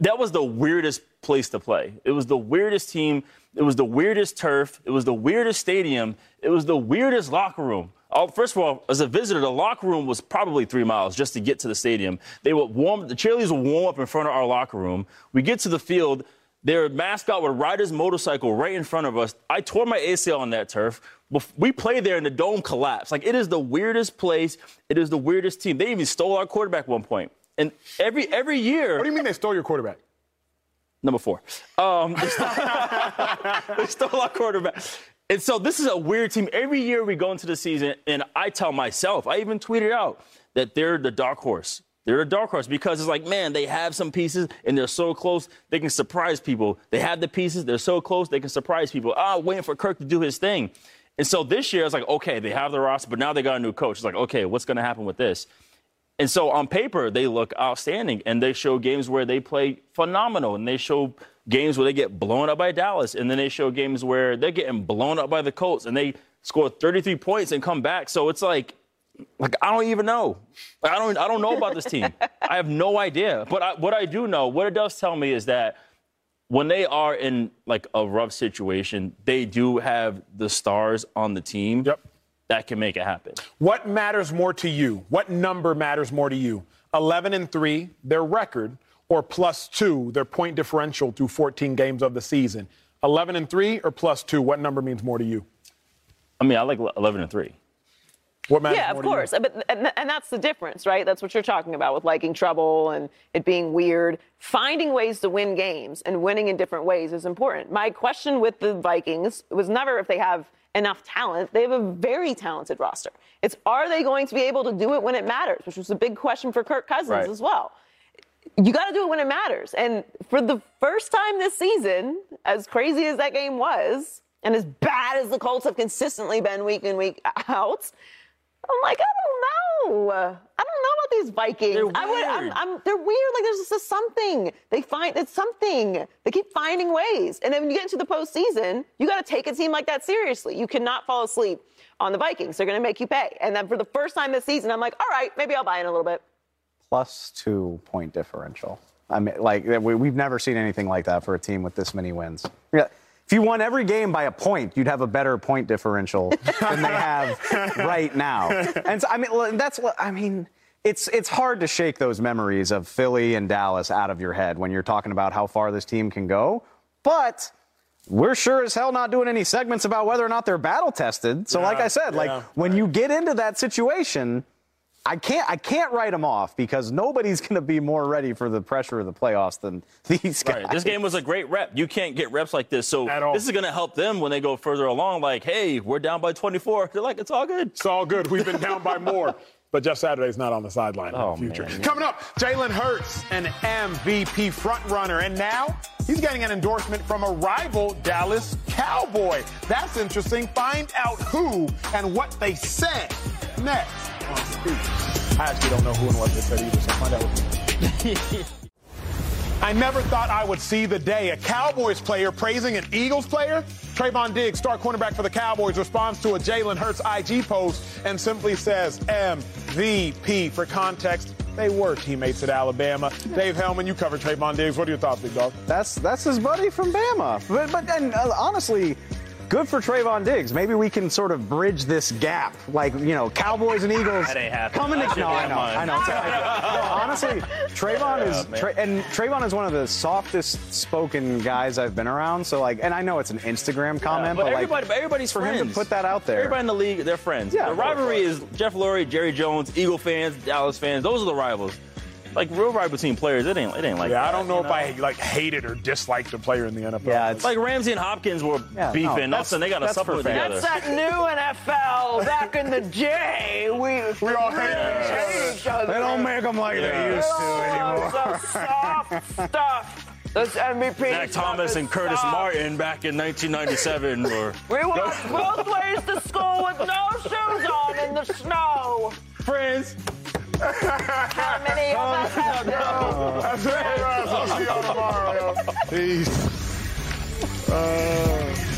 that was the weirdest place to play. It was the weirdest team. It was the weirdest turf. It was the weirdest stadium. It was the weirdest locker room. First of all, as a visitor, the locker room was probably three miles just to get to the stadium. They would warm, the cheerleaders would warm up in front of our locker room. We get to the field. Their mascot would ride his motorcycle right in front of us. I tore my ACL on that turf. We played there and the dome collapsed. Like, it is the weirdest place. It is the weirdest team. They even stole our quarterback one point. And every every year, what do you mean they stole your quarterback? Number four. Um, they, stole, they stole our quarterback. And so this is a weird team. Every year we go into the season, and I tell myself, I even tweeted out that they're the dark horse. They're a dark horse because it's like, man, they have some pieces and they're so close, they can surprise people. They have the pieces, they're so close, they can surprise people. Ah, waiting for Kirk to do his thing. And so this year, it's like, okay, they have the roster, but now they got a new coach. It's like, okay, what's going to happen with this? And so on paper, they look outstanding and they show games where they play phenomenal and they show games where they get blown up by Dallas and then they show games where they're getting blown up by the Colts and they score 33 points and come back. So it's like, like I don't even know. Like, I don't I don't know about this team. [laughs] I have no idea. But I, what I do know, what it does tell me is that when they are in like a rough situation, they do have the stars on the team. Yep that can make it happen. What matters more to you? What number matters more to you? 11 and 3, their record, or plus 2, their point differential through 14 games of the season? 11 and 3 or plus 2, what number means more to you? I mean, I like 11 and 3. What matters yeah, of course. But, and, and that's the difference, right? That's what you're talking about with liking trouble and it being weird. Finding ways to win games and winning in different ways is important. My question with the Vikings was never if they have – enough talent. They have a very talented roster. It's are they going to be able to do it when it matters, which was a big question for Kirk Cousins right. as well. You got to do it when it matters. And for the first time this season, as crazy as that game was, and as bad as the Colts have consistently been week in, week out, I'm like, I don't know. I don't know about these Vikings. They're weird. I would, I'm, I'm, they're weird. Like there's just something. They find it's something. They keep finding ways. And then when you get into the postseason, you got to take a team like that seriously. You cannot fall asleep on the Vikings. They're going to make you pay. And then for the first time this season, I'm like, all right, maybe I'll buy in a little bit. Plus two point differential. I mean, like we've never seen anything like that for a team with this many wins. Yeah if you won every game by a point, you'd have a better point differential than they have [laughs] right now. And so, I mean, that's what I mean. It's it's hard to shake those memories of Philly and Dallas out of your head when you're talking about how far this team can go. But we're sure as hell not doing any segments about whether or not they're battle tested. So, yeah, like I said, like when you get into that situation, I can't I can't write them off because nobody's going to be more ready for the pressure of the playoffs than [laughs] these guys. Right. This game was a great rep. You can't get reps like this, so this is going to help them when they go further along. Like, hey, we're down by 24. They're like, it's all good. It's all good. We've been down by more. [laughs] But Jeff Saturday's not on the sideline oh, in the oh, future. Man. Coming up, Jalen Hurts, an MVP frontrunner, and now he's getting an endorsement from a rival Dallas Cowboy. That's interesting. Find out who and what they said next on. I actually don't know who and what they said either, so find out with me. I never thought I would see the day a Cowboys player praising an Eagles player. Trevon Diggs, star cornerback for the Cowboys, responds to a Jalen Hurts IG post and simply says MVP. For context, they were teammates at Alabama. Dave Helman, you covered Trevon Diggs. What are your thoughts, big dog? That's that's his buddy from Bama. But but and uh, honestly, good for Trevon Diggs. Maybe we can sort of bridge this gap, like you know, Cowboys and Eagles coming to. No, I know, I know. [laughs] no, honestly, Trevon is Tra- and Trevon is one of the softest spoken guys I've been around. So like, and I know it's an Instagram comment, yeah, but, but everybody, like, everybody's for friends. him to put that out there. Everybody in the league, they're friends. Yeah, the rivalry is Jeff Lurie, Jerry Jones, Eagle fans, Dallas fans. Those are the rivals like real rivalry between players. It ain't it ain't like yeah. That, I don't know if know? I like hated or disliked the player in the NFL. Yeah, it's like Ramsey and Hopkins were yeah, beefing. No, All they got to suffer together. That's that new NFL back in the day. We we all hate each other. They don't make them like yeah. they used to anymore. Some soft stuff. This MVP. Zach Thomas and Curtis stuff. Martin back in 1997 [laughs] were. We walked both ways to school with no shoes on in the snow. Friends. How many of us have That's it, I'll see you tomorrow, yo. Peace. Uh...